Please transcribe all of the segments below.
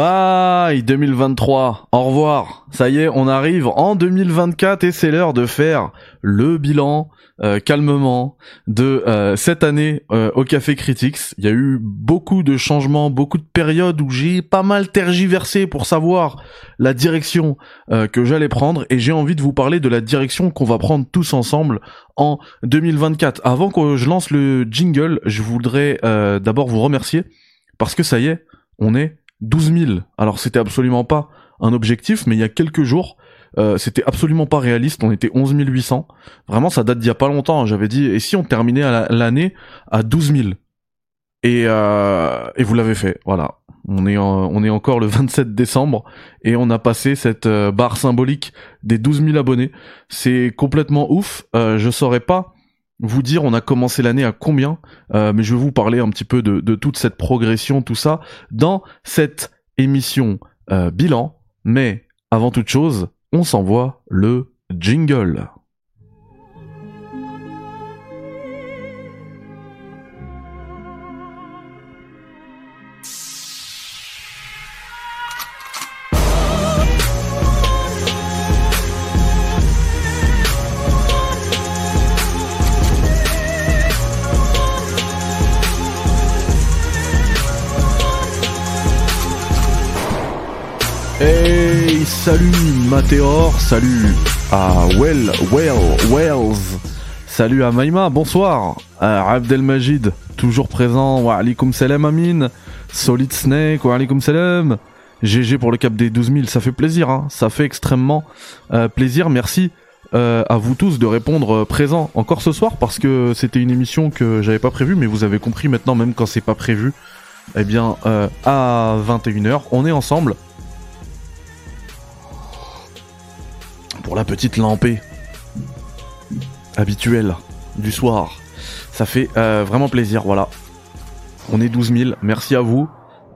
Bye 2023, au revoir. Ça y est, on arrive en 2024 et c'est l'heure de faire le bilan euh, calmement de euh, cette année euh, au Café Critics. Il y a eu beaucoup de changements, beaucoup de périodes où j'ai pas mal tergiversé pour savoir la direction que j'allais prendre et j'ai envie de vous parler de la direction qu'on va prendre tous ensemble en 2024. Avant que je lance le jingle, je voudrais d'abord vous remercier parce que ça y est, on est 12 000. Alors c'était absolument pas un objectif, mais il y a quelques jours, euh, c'était absolument pas réaliste. On était 11 800. Vraiment, ça date d'il y a pas longtemps. Hein. J'avais dit, et si on terminait l'année à 12 000 et, euh, et vous l'avez fait. Voilà. On est, on est encore le 27 décembre et on a passé cette euh, barre symbolique des 12 000 abonnés. C'est complètement ouf. Euh, je saurais pas vous dire on a commencé l'année à combien, euh, mais je vais vous parler un petit peu de, toute cette progression, tout ça, dans cette émission euh, bilan. Mais avant toute chose, on s'envoie le jingle. Salut Matéor, salut à Well, Well, Wells, salut à Maïma, bonsoir, à Abdelmajid, toujours présent, wa alaikum salam Amin, Solid Snake, wa alaikum salam, GG pour le cap des 12 000, ça fait plaisir, hein, ça fait extrêmement euh, plaisir, merci euh, à vous tous de répondre euh, présent encore ce soir parce que c'était une émission que j'avais pas prévue, mais vous avez compris maintenant, même quand c'est pas prévu, eh bien à 21h, on est ensemble la petite lampée habituelle du soir. Ça fait euh, vraiment plaisir, voilà. On est 12 000, merci à vous.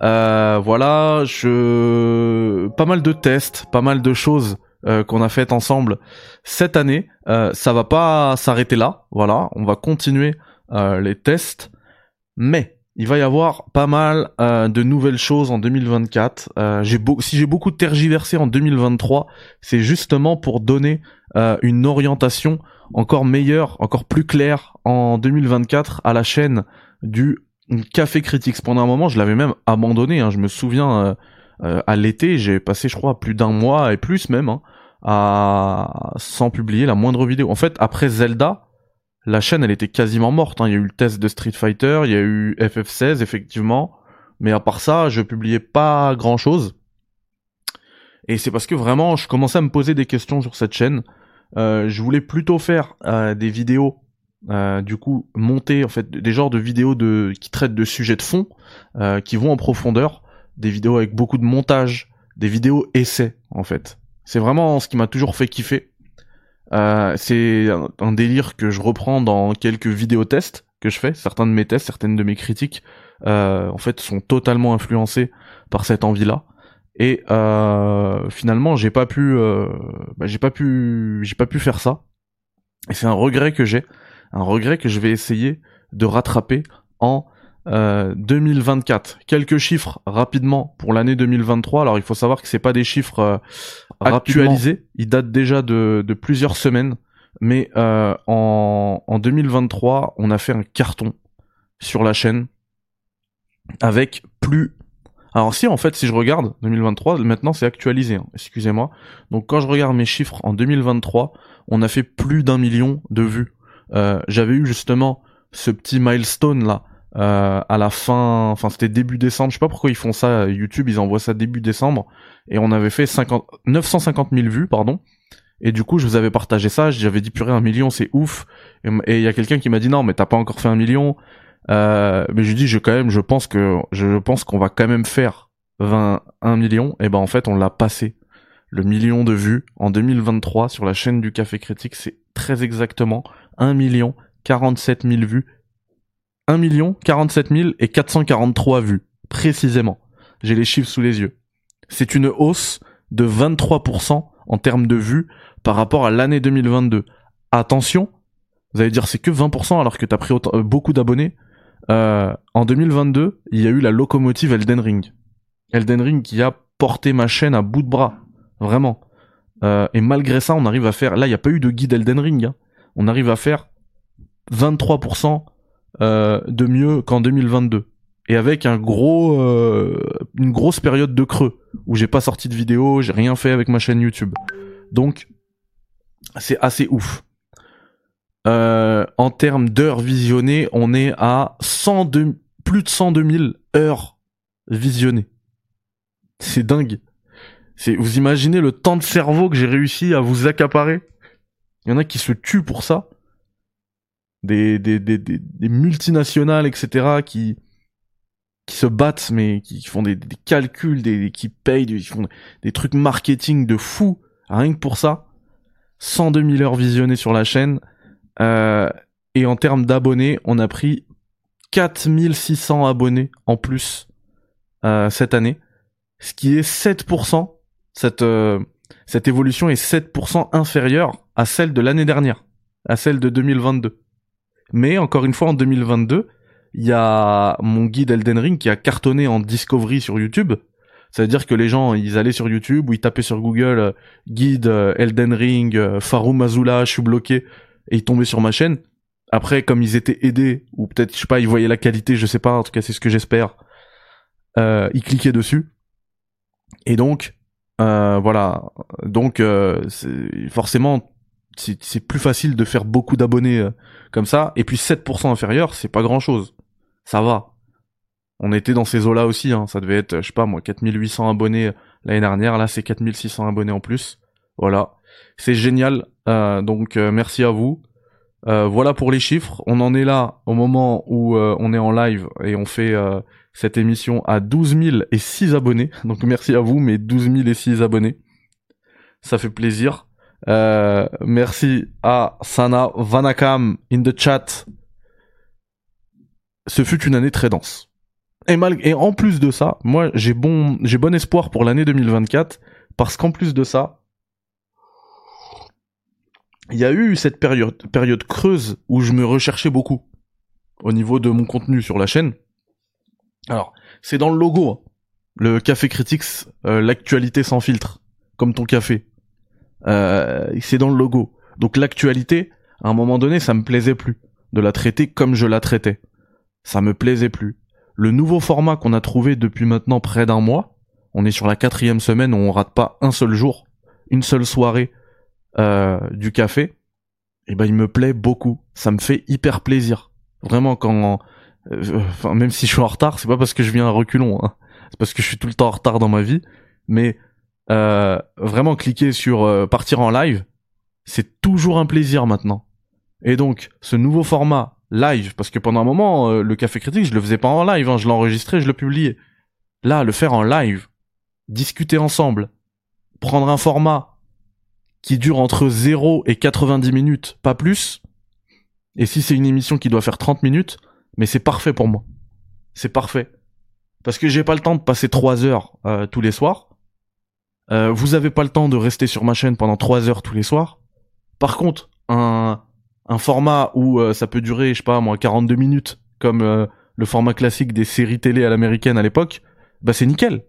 Euh, voilà, je... pas mal de tests, pas mal de choses euh, qu'on a faites ensemble cette année. ça va pas s'arrêter là, voilà. On va continuer les tests, mais il va y avoir pas mal euh, de nouvelles choses en 2024. Euh, si j'ai beaucoup tergiversé en 2023, c'est justement pour donner euh, une orientation encore meilleure, encore plus claire en 2024 à la chaîne du Café Critics. Pendant un moment, je l'avais même abandonné. Hein. Je me souviens à l'été, j'ai passé, je crois, plus d'un mois et plus même hein, sans publier la moindre vidéo. En fait, après Zelda, la chaîne elle était quasiment morte. Hein. Il y a eu le test de Street Fighter, il y a eu FF16 effectivement, mais à part ça, je publiais pas grand chose. Et c'est parce que vraiment, je commençais à me poser des questions sur cette chaîne. Euh, je voulais plutôt faire euh, des vidéos, euh, du coup, monter en fait des genres de vidéos de qui traitent de sujets de fond, qui vont en profondeur, des vidéos avec beaucoup de montage, des vidéos essais en fait. C'est vraiment ce qui m'a toujours fait kiffer. Euh, c'est un, délire que je reprends dans quelques vidéos tests que je fais. Certains de mes tests, certaines de mes critiques, euh, en fait, sont totalement influencés par cette envie-là. Et euh, finalement, j'ai pas pu, bah, j'ai pas pu, j'ai pas pu faire ça. Et c'est un regret que j'ai, un regret que je vais essayer de rattraper en 2024. Quelques chiffres rapidement pour l'année 2023. Alors il faut savoir que c'est pas des chiffres actualisé. Il date déjà de, plusieurs semaines. Mais euh, en, en 2023, on a fait un carton sur la chaîne avec plus. Alors si en fait si je regarde 2023, maintenant c'est actualisé. Hein, excusez-moi. Donc quand je regarde mes chiffres en 2023, on a fait plus d'un million de vues. Euh, J'avais eu justement ce petit milestone là euh, à la fin, enfin c'était début décembre, je sais pas pourquoi ils font ça, YouTube ils envoient ça début décembre, et on avait fait 50, 950 000 vues, pardon, et du coup je vous avais partagé ça, j'avais dit purée un million c'est ouf, et il y a quelqu'un qui m'a dit non mais t'as pas encore fait un million, euh, mais je dis je quand même, je pense que je pense qu'on va quand même faire 21 millions, et ben en fait on l'a passé, le million de vues en 2023 sur la chaîne du Café Critique, c'est très exactement 1 million 47 000 vues 1 million 47 000 et 443 vues, précisément. J'ai les chiffres sous les yeux. C'est une hausse de 23% en termes de vues par rapport à l'année 2022. Attention, vous allez dire c'est que 20% alors que t'as pris euh, beaucoup d'abonnés. Euh, en 2022, il y a eu la locomotive Elden Ring. Elden Ring qui a porté ma chaîne à bout de bras. Vraiment. Euh, et malgré ça, on arrive à faire. Là, il n'y a pas eu de guide Elden Ring. Hein. On arrive à faire 23% euh, de mieux qu'en 2022. Et avec un gros, euh, une grosse période de creux où j'ai pas sorti de vidéo, j'ai rien fait avec ma chaîne YouTube. Donc, c'est assez ouf. Euh, en termes d'heures visionnées, on est à 102, plus de 102 000 heures visionnées. C'est dingue. C'est, vous imaginez le temps de cerveau que j'ai réussi à vous accaparer? Il y en a qui se tuent pour ça. Des, multinationales, etc., qui, qui se battent, mais qui font des, calculs, qui payent, qui font des trucs marketing de fou, rien que pour ça. 102 000 heures visionnées sur la chaîne. Euh, et en termes d'abonnés, on a pris 4600 abonnés en plus euh, cette année, ce qui est 7%. Cette, euh, cette évolution est 7% inférieure à celle de l'année dernière, à celle de 2022. Mais encore une fois, en 2022, il y a mon guide Elden Ring qui a cartonné en discovery sur YouTube. Ça veut dire que les gens, ils allaient sur YouTube ou ils tapaient sur Google euh, guide Elden Ring, euh, Farum Azula, je suis bloqué et ils tombaient sur ma chaîne. Après, comme ils étaient aidés, ou peut-être, je sais pas, ils voyaient la qualité, je sais pas, en tout cas, c'est ce que j'espère, euh, ils cliquaient dessus. Et donc, euh, voilà. Donc, euh, forcément, c'est plus facile de faire beaucoup d'abonnés euh, comme ça. Et puis 7% inférieur, c'est pas grand-chose. Ça va. On était dans ces eaux-là aussi. Hein. Ça devait être, je sais pas moi, 4800 abonnés l'année dernière. Là, c'est 4600 abonnés en plus. Voilà. C'est génial. Euh, donc, merci à vous. Euh, voilà pour les chiffres. On en est là au moment où euh, on est en live et on fait euh, cette émission à 12 006 abonnés. Donc merci à vous, mes 12 006 abonnés. Ça fait plaisir. Merci à Sana Vanakam in the chat. Ce fut une année très dense. Et, mal et en plus de ça, moi j'ai bon, j'ai bon espoir pour l'année 2024 parce qu'en plus de ça, il y a eu cette période, période creuse où je me recherchais beaucoup au niveau de mon contenu sur la chaîne. Alors, c'est dans le logo, hein. le Café Critics, euh, l'actualité sans filtre, comme ton café. Euh, c'est dans le logo. Donc l'actualité, à un moment donné, ça me plaisait plus de la traiter comme je la traitais. Ça me plaisait plus. Le nouveau format qu'on a trouvé depuis maintenant près d'un mois, on est sur la quatrième semaine où on rate pas un seul jour, une seule soirée euh, du café, et eh ben il me plaît beaucoup. Ça me fait hyper plaisir. Vraiment quand, euh, enfin même si je suis en retard, c'est pas parce que je viens à reculons, hein. c'est parce que je suis tout le temps en retard dans ma vie. Mais euh, vraiment cliquer sur partir en live, c'est toujours un plaisir maintenant. Et donc ce nouveau format live, parce que pendant un moment le café critique je le faisais pas en live, hein, je l'enregistrais, je le publiais. Là le faire en live, discuter ensemble, prendre un format qui dure entre 0 et 90 minutes, pas plus. Et si c'est une émission qui doit faire 30 minutes, mais c'est parfait pour moi. C'est parfait. Parce que j'ai pas le temps de passer 3 heures euh, tous les soirs. Euh, vous avez pas le temps de rester sur ma chaîne pendant 3 heures tous les soirs. Par contre, un, un format où euh, ça peut durer, je sais pas moi, 42 minutes, comme le format classique des séries télé à l'américaine à l'époque, bah c'est nickel.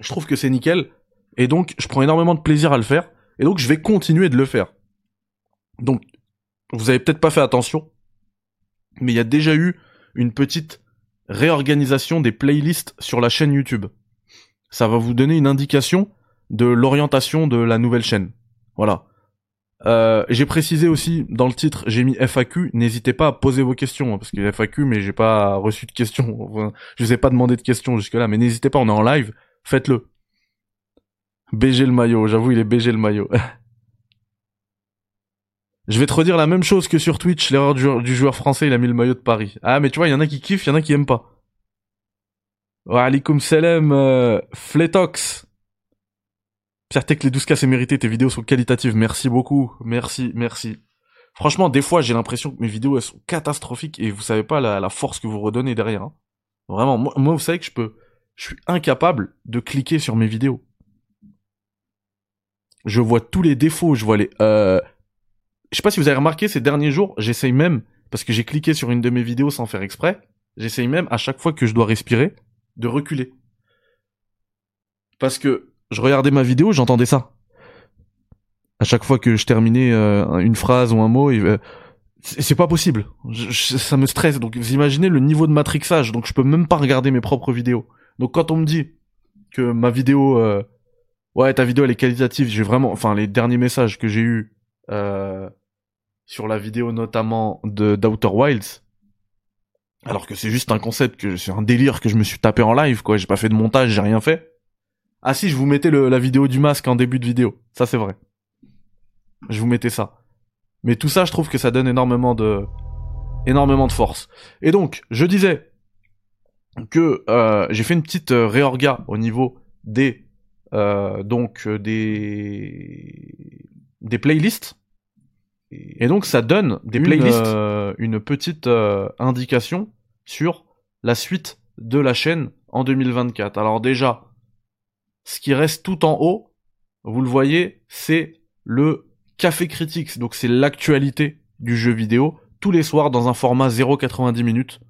Je trouve que c'est nickel et donc, je prends énormément de plaisir à le faire. Et donc, je vais continuer de le faire. Donc, vous avez peut-être pas fait attention, mais il y a déjà eu une petite réorganisation des playlists sur la chaîne YouTube. Ça va vous donner une indication de l'orientation de la nouvelle chaîne. Voilà. Euh, j'ai précisé aussi dans le titre, j'ai mis FAQ. N'hésitez pas à poser vos questions hein, parce que FAQ, mais j'ai pas reçu de questions. je vous ai pas demandé de questions jusque là, mais n'hésitez pas. On est en live, faites-le. BG le maillot, j'avoue, il est BG le maillot. Je vais te redire la même chose que sur Twitch, l'erreur du, joueur français, il a mis le maillot de Paris. Ah, mais tu vois, il y en a qui kiffent, il y en a qui aiment pas. Wa alaikum salam, euh, Fletox. Certes que les 12K c'est mérité, tes vidéos sont qualitatives, merci beaucoup, merci, merci. Franchement, des fois, j'ai l'impression que mes vidéos, elles sont catastrophiques et vous savez pas la, force que vous redonnez derrière. Hein. Vraiment, moi, moi, vous savez que je peux, je suis incapable de cliquer sur mes vidéos je vois tous les défauts, je vois les... Euh... Je sais pas si vous avez remarqué ces derniers jours, j'essaye même, parce que j'ai cliqué sur une de mes vidéos sans faire exprès, j'essaye même à chaque fois que je dois respirer, de reculer. Parce que je regardais ma vidéo, j'entendais ça. À chaque fois que je terminais euh, une phrase ou un mot, c'est pas possible. ça me stresse. Donc vous imaginez le niveau de matrixage. Donc je peux même pas regarder mes propres vidéos. Donc quand on me dit que ma vidéo, euh, ouais, ta vidéo elle est qualitative, j'ai vraiment, enfin les derniers messages que j'ai eu euh, sur la vidéo notamment de d'Outer Wilds, alors que c'est juste un concept que c'est un délire que je me suis tapé en live, quoi. J'ai pas fait de montage, j'ai rien fait. Ah si, je vous mettais la vidéo du masque en début de vidéo. Ça c'est vrai. Je vous mettais ça. Mais tout ça, je trouve que ça donne énormément de, énormément de force. Et donc, je disais que euh, j'ai fait une petite euh, réorga au niveau des, euh, donc des, des playlists. Et donc, ça donne des playlists, une petite indication sur la suite de la chaîne en 2024. Alors déjà, ce qui reste tout en haut, vous le voyez, c'est le Café Critics, donc c'est l'actualité du jeu vidéo, tous les soirs dans un format 0,90 minutes.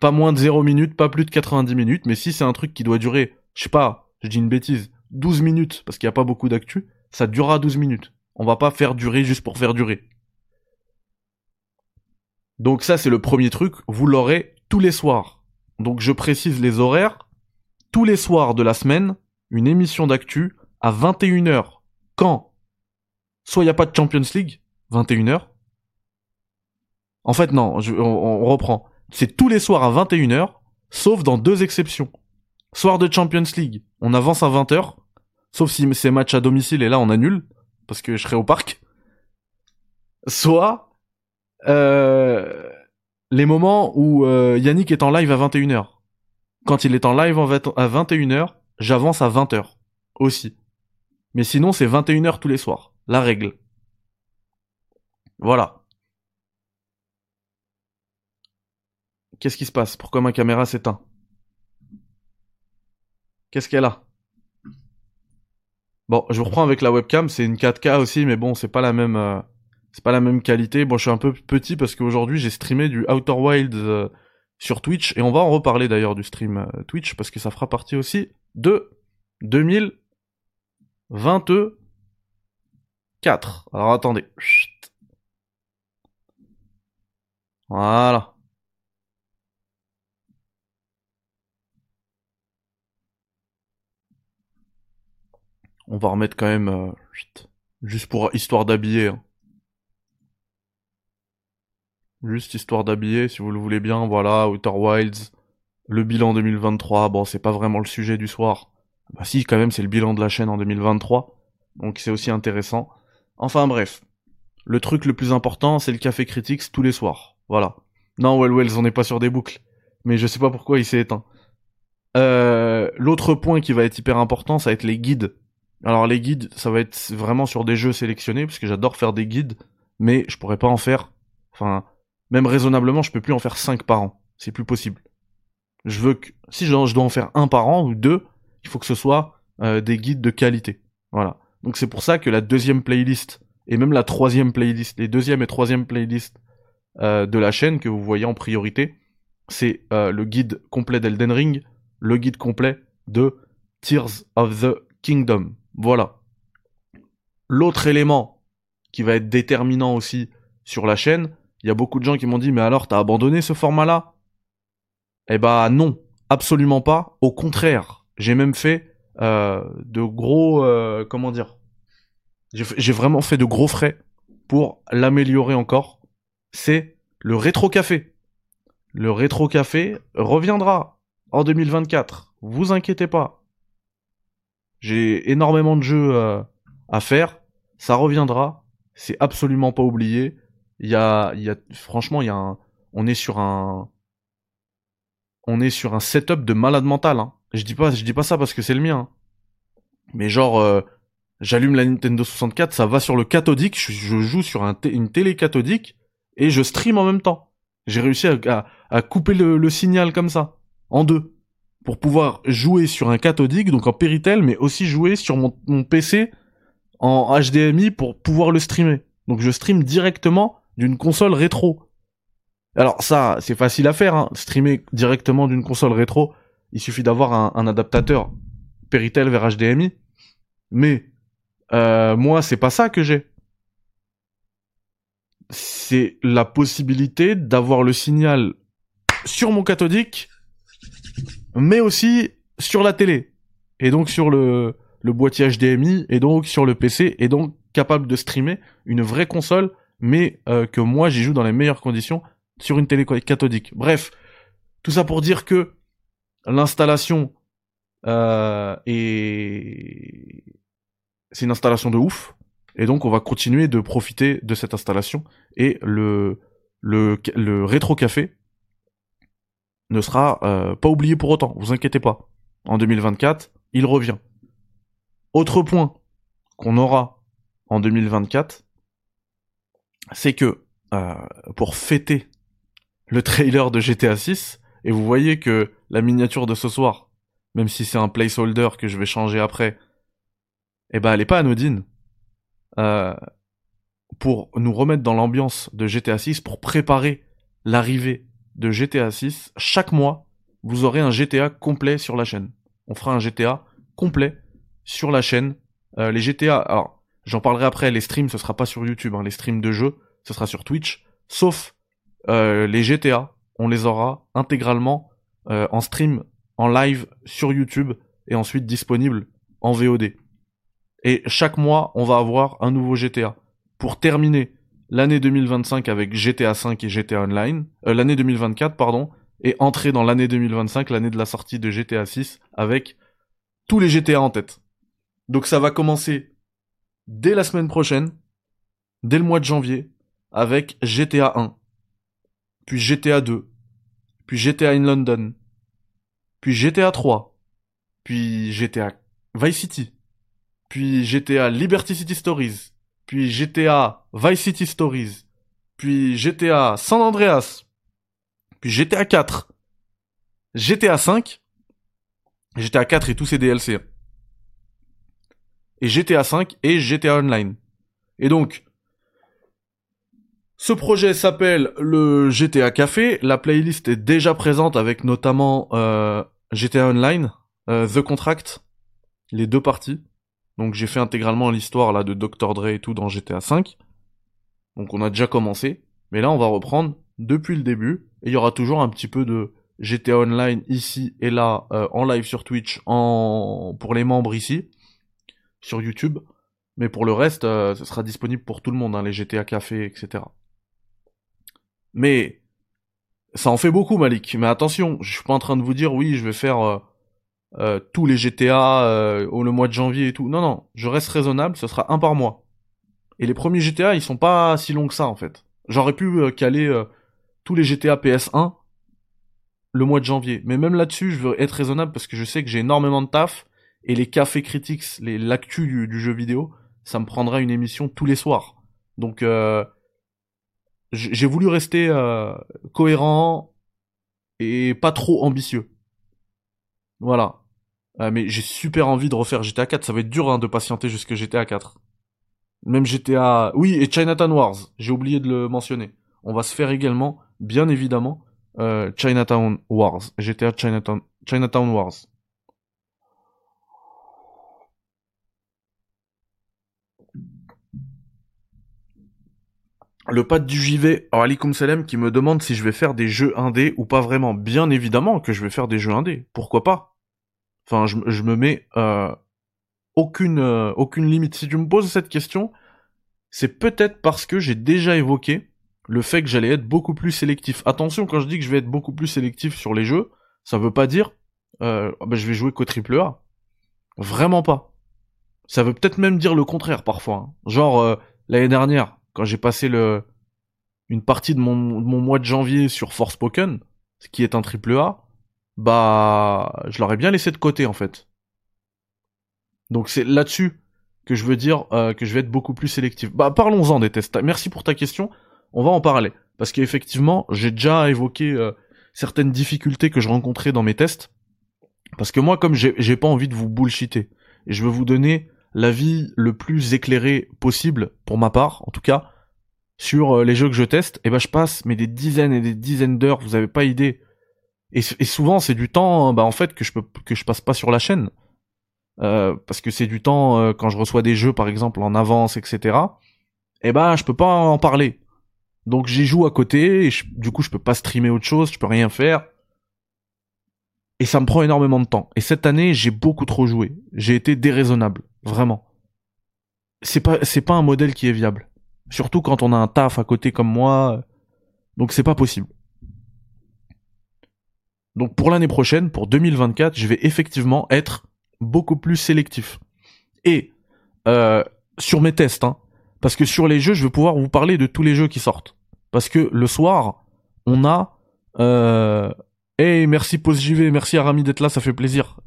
Pas moins de 0 minutes, pas plus de 90 minutes, mais si c'est un truc qui doit durer, je sais pas, je dis une bêtise, 12 minutes, parce qu'il n'y a pas beaucoup d'actu, ça durera 12 minutes. On va pas faire durer juste pour faire durer. Donc ça c'est le premier truc, vous l'aurez tous les soirs. Donc je précise les horaires. Tous les soirs de la semaine, une émission d'actu à 21h. Quand? Soit il n'y a pas de Champions League, 21h. En fait, non, on, reprend. C'est tous les soirs à 21h, sauf dans deux exceptions. Soir de Champions League, on avance à 20h, sauf si c'est match à domicile et là on annule, parce que je serai au parc. Soit les moments où euh, Yannick est en live à 21h. Quand il est en live à 21h, j'avance à 20h aussi. Mais sinon, c'est 21h tous les soirs la règle. Voilà. Qu'est-ce qui se passe Pourquoi ma caméra s'éteint? Qu'est-ce qu'elle a? Bon, je vous reprends avec la webcam, c'est une 4K aussi, mais bon, c'est pas la même, euh, c'est pas la même qualité. Bon, je suis un peu petit parce qu'aujourd'hui j'ai streamé du Outer Wilds euh, sur Twitch et on va en reparler d'ailleurs du stream euh, Twitch parce que ça fera partie aussi de 2022 4. Alors attendez. Voilà. On va remettre quand même... Euh, juste pour histoire d'habiller. Hein. Juste histoire d'habiller, si vous le voulez bien. Voilà, Outer Wilds. Le bilan 2023. Bon, c'est pas vraiment le sujet du soir. Bah si, quand même, c'est le bilan de la chaîne en 2023. Donc c'est aussi intéressant. Enfin bref. Le truc le plus important, c'est le café Critics tous les soirs. Voilà. Non, Well Wells, on n'est pas sur des boucles. Mais je sais pas pourquoi il s'est éteint. Euh, L'autre point qui va être hyper important, ça va être les guides. Alors les guides, ça va être vraiment sur des jeux sélectionnés, parce que j'adore faire des guides, mais je pourrais pas en faire. Enfin, même raisonnablement, je peux plus en faire 5 par an. C'est plus possible. Je veux que, si je dois en faire un par an ou deux, il faut que ce soit euh, des guides de qualité. Voilà. Donc c'est pour ça que la deuxième playlist et même la troisième playlist, les deuxième et troisième playlist euh, de la chaîne que vous voyez en priorité, c'est euh, le guide complet d'Elden Ring, le guide complet de Tears of the Kingdom. Voilà. L'autre élément qui va être déterminant aussi sur la chaîne, il y a beaucoup de gens qui m'ont dit mais alors t'as abandonné ce format-là? Eh bah non, absolument pas. Au contraire, j'ai même fait euh, de gros, euh, comment dire, j'ai vraiment fait de gros frais pour l'améliorer encore. C'est le rétro café. Le rétro café reviendra en 2024. Vous inquiétez pas. J'ai énormément de jeux euh, à faire. Ça reviendra. C'est absolument pas oublié. Franchement, il y a on est sur un, on est sur un setup de malade mental. Hein. Je dis dis pas ça parce que c'est le mien. Hein. Mais genre, euh, j'allume la Nintendo 64, ça va sur le cathodique, je, joue sur une télé cathodique et je stream en même temps. J'ai réussi à, couper le, signal comme ça, en deux, pour pouvoir jouer sur un cathodique, donc en Péritel, mais aussi jouer sur mon, mon PC en HDMI pour pouvoir le streamer. Donc je stream directement d'une console rétro. Alors ça, c'est facile à faire, hein. streamer directement d'une console rétro il suffit d'avoir un, adaptateur Péritel vers HDMI. Mais euh, moi, c'est pas ça que j'ai. C'est la possibilité d'avoir le signal sur mon cathodique, mais aussi sur la télé. Et donc sur le, le boîtier HDMI, et donc sur le PC, et donc capable de streamer une vraie console, mais euh, que moi j'y joue dans les meilleures conditions sur une télé cathodique. Bref, tout ça pour dire que l'installation euh, est c'est une installation de ouf. Et donc on va continuer de profiter de cette installation. Et le, le, le rétro café ne sera euh, pas oublié pour autant. Vous inquiétez pas. En 2024, il revient. Autre point qu'on aura en 2024, c'est que euh, pour fêter le trailer de GTA 6, et vous voyez que la miniature de ce soir, même si c'est un placeholder que je vais changer après, eh ben elle est pas anodine. Euh, pour nous remettre dans l'ambiance de GTA 6, pour préparer l'arrivée de GTA 6, chaque mois, vous aurez un GTA complet sur la chaîne. On fera un GTA complet sur la chaîne. Euh, les GTA, j'en parlerai après, les streams, ce sera pas sur YouTube, hein, les streams de jeux, ce sera sur Twitch, sauf euh, les GTA, on les aura intégralement en stream, en live sur YouTube et ensuite disponibles en VOD. Et chaque mois, on va avoir un nouveau GTA. Pour terminer l'année 2025 avec GTA 5 et GTA Online, euh, l'année 2024, pardon, et entrer dans l'année 2025, l'année de la sortie de GTA 6, avec tous les GTA en tête. Donc ça va commencer dès la semaine prochaine, dès le mois de janvier, avec GTA 1, puis GTA 2, puis GTA in London, puis GTA 3, puis GTA Vice City, puis GTA Liberty City Stories, puis GTA Vice City Stories, puis GTA San Andreas, puis GTA 4, GTA 5, GTA 4 et tous ses DLC, et GTA 5 et GTA Online. Et donc, ce projet s'appelle le GTA Café. La playlist est déjà présente avec notamment euh, GTA Online, euh, The Contract, les deux parties. Donc j'ai fait intégralement l'histoire là de Dr Dre et tout dans GTA V. Donc on a déjà commencé, mais là on va reprendre depuis le début et il y aura toujours un petit peu de GTA Online ici et là euh, en live sur Twitch pour les membres ici sur YouTube, mais pour le reste euh, ce sera disponible pour tout le monde hein, les GTA Café etc. Mais ça en fait beaucoup Malik, mais attention, je suis pas en train de vous dire oui je vais faire euh, euh, tous les GTA au le mois de janvier et tout. Non, non, je reste raisonnable, ce sera un par mois. Et les premiers GTA, ils sont pas si longs que ça en fait. J'aurais pu caler tous les GTA PS1 le mois de janvier. Mais même là-dessus, je veux être raisonnable parce que je sais que j'ai énormément de taf et les cafés critiques, les l'actu du, jeu vidéo, ça me prendra une émission tous les soirs. Donc j'ai voulu rester cohérent et pas trop ambitieux. Voilà. Ah, mais j'ai super envie de refaire GTA 4. Ça va être dur hein, de patienter jusque GTA 4. Même GTA... Oui, et Chinatown Wars. J'ai oublié de le mentionner. On va se faire également, bien évidemment, euh, Chinatown Wars. GTA Chinatown, Chinatown Wars. Le pad du JV, Alikum Salem, qui me demande si je vais faire des jeux indés ou pas vraiment. Bien évidemment que je vais faire des jeux indés. Pourquoi pas? Enfin, je, me mets euh, aucune euh, aucune limite. Si tu me poses cette question, c'est peut-être parce que j'ai déjà évoqué le fait que j'allais être beaucoup plus sélectif. Attention, quand je dis que je vais être beaucoup plus sélectif sur les jeux, ça veut pas dire euh, bah, je vais jouer qu'au triple A. Vraiment pas. Ça veut peut-être même dire le contraire parfois. Hein. Genre euh, l'année dernière, quand j'ai passé le une partie de mon, de mon mois de janvier sur Forspoken, ce qui est un triple A, bah je l'aurais bien laissé de côté en fait. Donc c'est là-dessus que je veux dire euh, que je vais être beaucoup plus sélectif. Bah parlons-en des tests. Merci pour ta question. On va en parler parce qu'effectivement j'ai déjà évoqué euh, certaines difficultés que je rencontrais dans mes tests. Parce que moi comme j'ai pas envie de vous bullshiter et je veux vous donner l'avis le plus éclairé possible pour ma part en tout cas sur euh, les jeux que je teste. Et ben je passe mais des dizaines et des dizaines d'heures. Vous avez pas idée et, souvent c'est du temps bah en fait que je peux que je passe pas sur la chaîne euh, parce que c'est du temps euh, quand je reçois des jeux par exemple en avance, etc. Eh ben, je peux pas en parler. Donc j'y joue à côté, et du coup je peux pas streamer autre chose, je peux rien faire. Et ça me prend énormément de temps. Et cette année, j'ai beaucoup trop joué. J'ai été déraisonnable, vraiment. C'est pas, pas un modèle qui est viable. Surtout quand on a un taf à côté comme moi. Donc c'est pas possible. Donc pour l'année prochaine, pour 2024, je vais effectivement être beaucoup plus sélectif. Et euh, sur mes tests, hein, parce que sur les jeux, je vais pouvoir vous parler de tous les jeux qui sortent. Parce que le soir, on a... Euh... Hey, merci Pause JV, merci Arami d'être là, ça fait plaisir.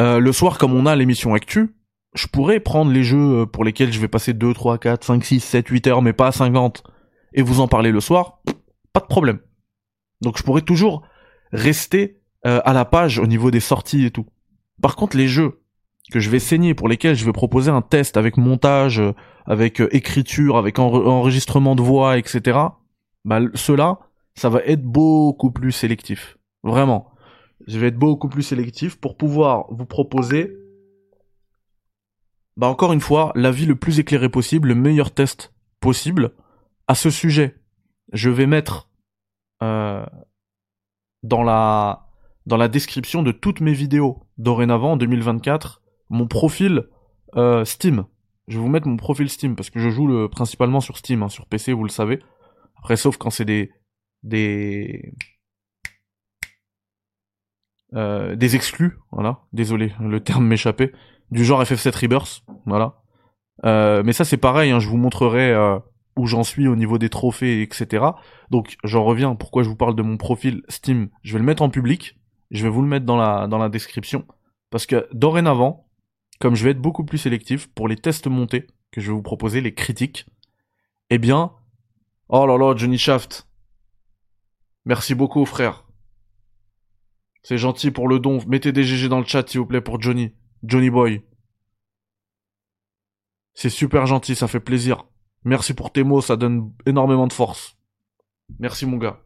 Euh, le soir, comme on a l'émission Actu, je pourrais prendre les jeux euh, pour lesquels je vais passer 2, 3, 4, 5, 6, 7, 8 heures, mais pas à 50, et vous en parler le soir, pas de problème. Donc je pourrais toujours rester euh, à la page au niveau des sorties et tout. Par contre, les jeux que je vais saigner, pour lesquels je vais proposer un test avec montage, euh, avec écriture, avec enregistrement de voix, etc. Bah ceux-là, ça va être beaucoup plus sélectif. Vraiment. Je vais être beaucoup plus sélectif pour pouvoir vous proposer, bah encore une fois, l'avis le plus éclairé possible, le meilleur test possible à ce sujet. Je vais mettre euh, dans la dans la description de toutes mes vidéos dorénavant en 2024 mon profil euh, Steam. Je vais vous mettre mon profil Steam parce que je joue le, principalement sur Steam, hein, sur PC, vous le savez. Après, sauf quand c'est des des euh, des exclus, voilà. Désolé, le terme m'échappait. Du genre FF7 Rebirth, voilà. Euh, mais ça c'est pareil, hein, je vous montrerai euh, où j'en suis au niveau des trophées, etc. Donc j'en reviens, pourquoi je vous parle de mon profil Steam, je vais le mettre en public, je vais vous le mettre dans la, dans la description, parce que dorénavant, comme je vais être beaucoup plus sélectif pour les tests montés que je vais vous proposer, les critiques, eh bien, oh là là, Johnny Shaft, merci beaucoup frère. C'est gentil pour le don, mettez des GG dans le chat s'il vous plaît pour Johnny, Johnny Boy. C'est super gentil, ça fait plaisir. Merci pour tes mots, ça donne énormément de force. Merci mon gars.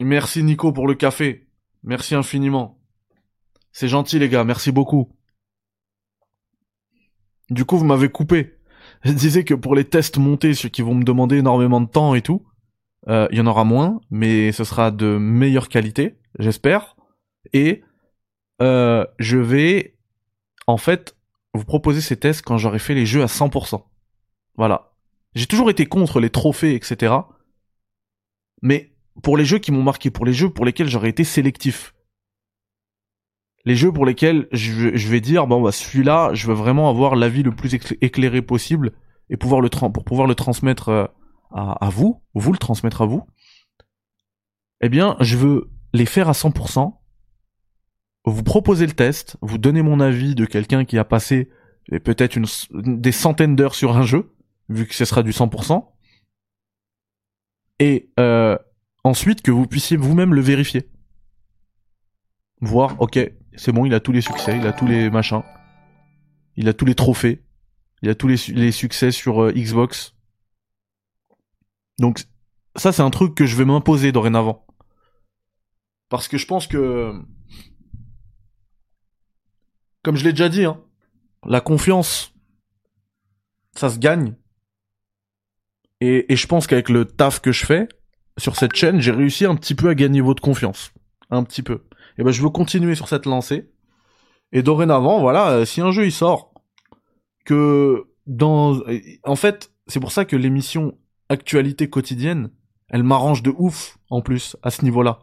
Merci Nico pour le café. Merci infiniment. C'est gentil les gars, merci beaucoup. Du coup, vous m'avez coupé. Je disais que pour les tests montés, ceux qui vont me demander énormément de temps et tout, euh, il y en aura moins, mais ce sera de meilleure qualité, j'espère. Et euh, je vais en fait, vous proposez ces tests quand j'aurai fait les jeux à 100%. Voilà. J'ai toujours été contre les trophées, etc. Mais pour les jeux qui m'ont marqué, pour les jeux pour lesquels j'aurais été sélectif. Les jeux pour lesquels je, vais dire, bon bah celui-là, je veux vraiment avoir l'avis le plus éclairé possible et pouvoir le pour pouvoir le transmettre euh, à, vous, vous le transmettre à vous. Eh bien, je veux les faire à 100% vous proposez le test, vous donnez mon avis de quelqu'un qui a passé peut-être une, des centaines d'heures sur un jeu, vu que ce sera du 100%, et euh, ensuite que vous puissiez vous-même le vérifier. Voir, ok, c'est bon, il a tous les succès, il a tous les machins, il a tous les trophées, il a tous les, les succès sur euh, Xbox. Donc ça c'est un truc que je vais m'imposer dorénavant. Parce que je pense que comme je l'ai déjà dit, hein, la confiance, ça se gagne. Et, et je pense qu'avec le taf que je fais sur cette chaîne, j'ai réussi un petit peu à gagner votre confiance. Un petit peu. Et ben je veux continuer sur cette lancée. Et dorénavant, voilà, euh, si un jeu il sort, que. En fait, c'est pour ça que l'émission Actualité quotidienne, elle m'arrange de ouf, en plus, à ce niveau-là.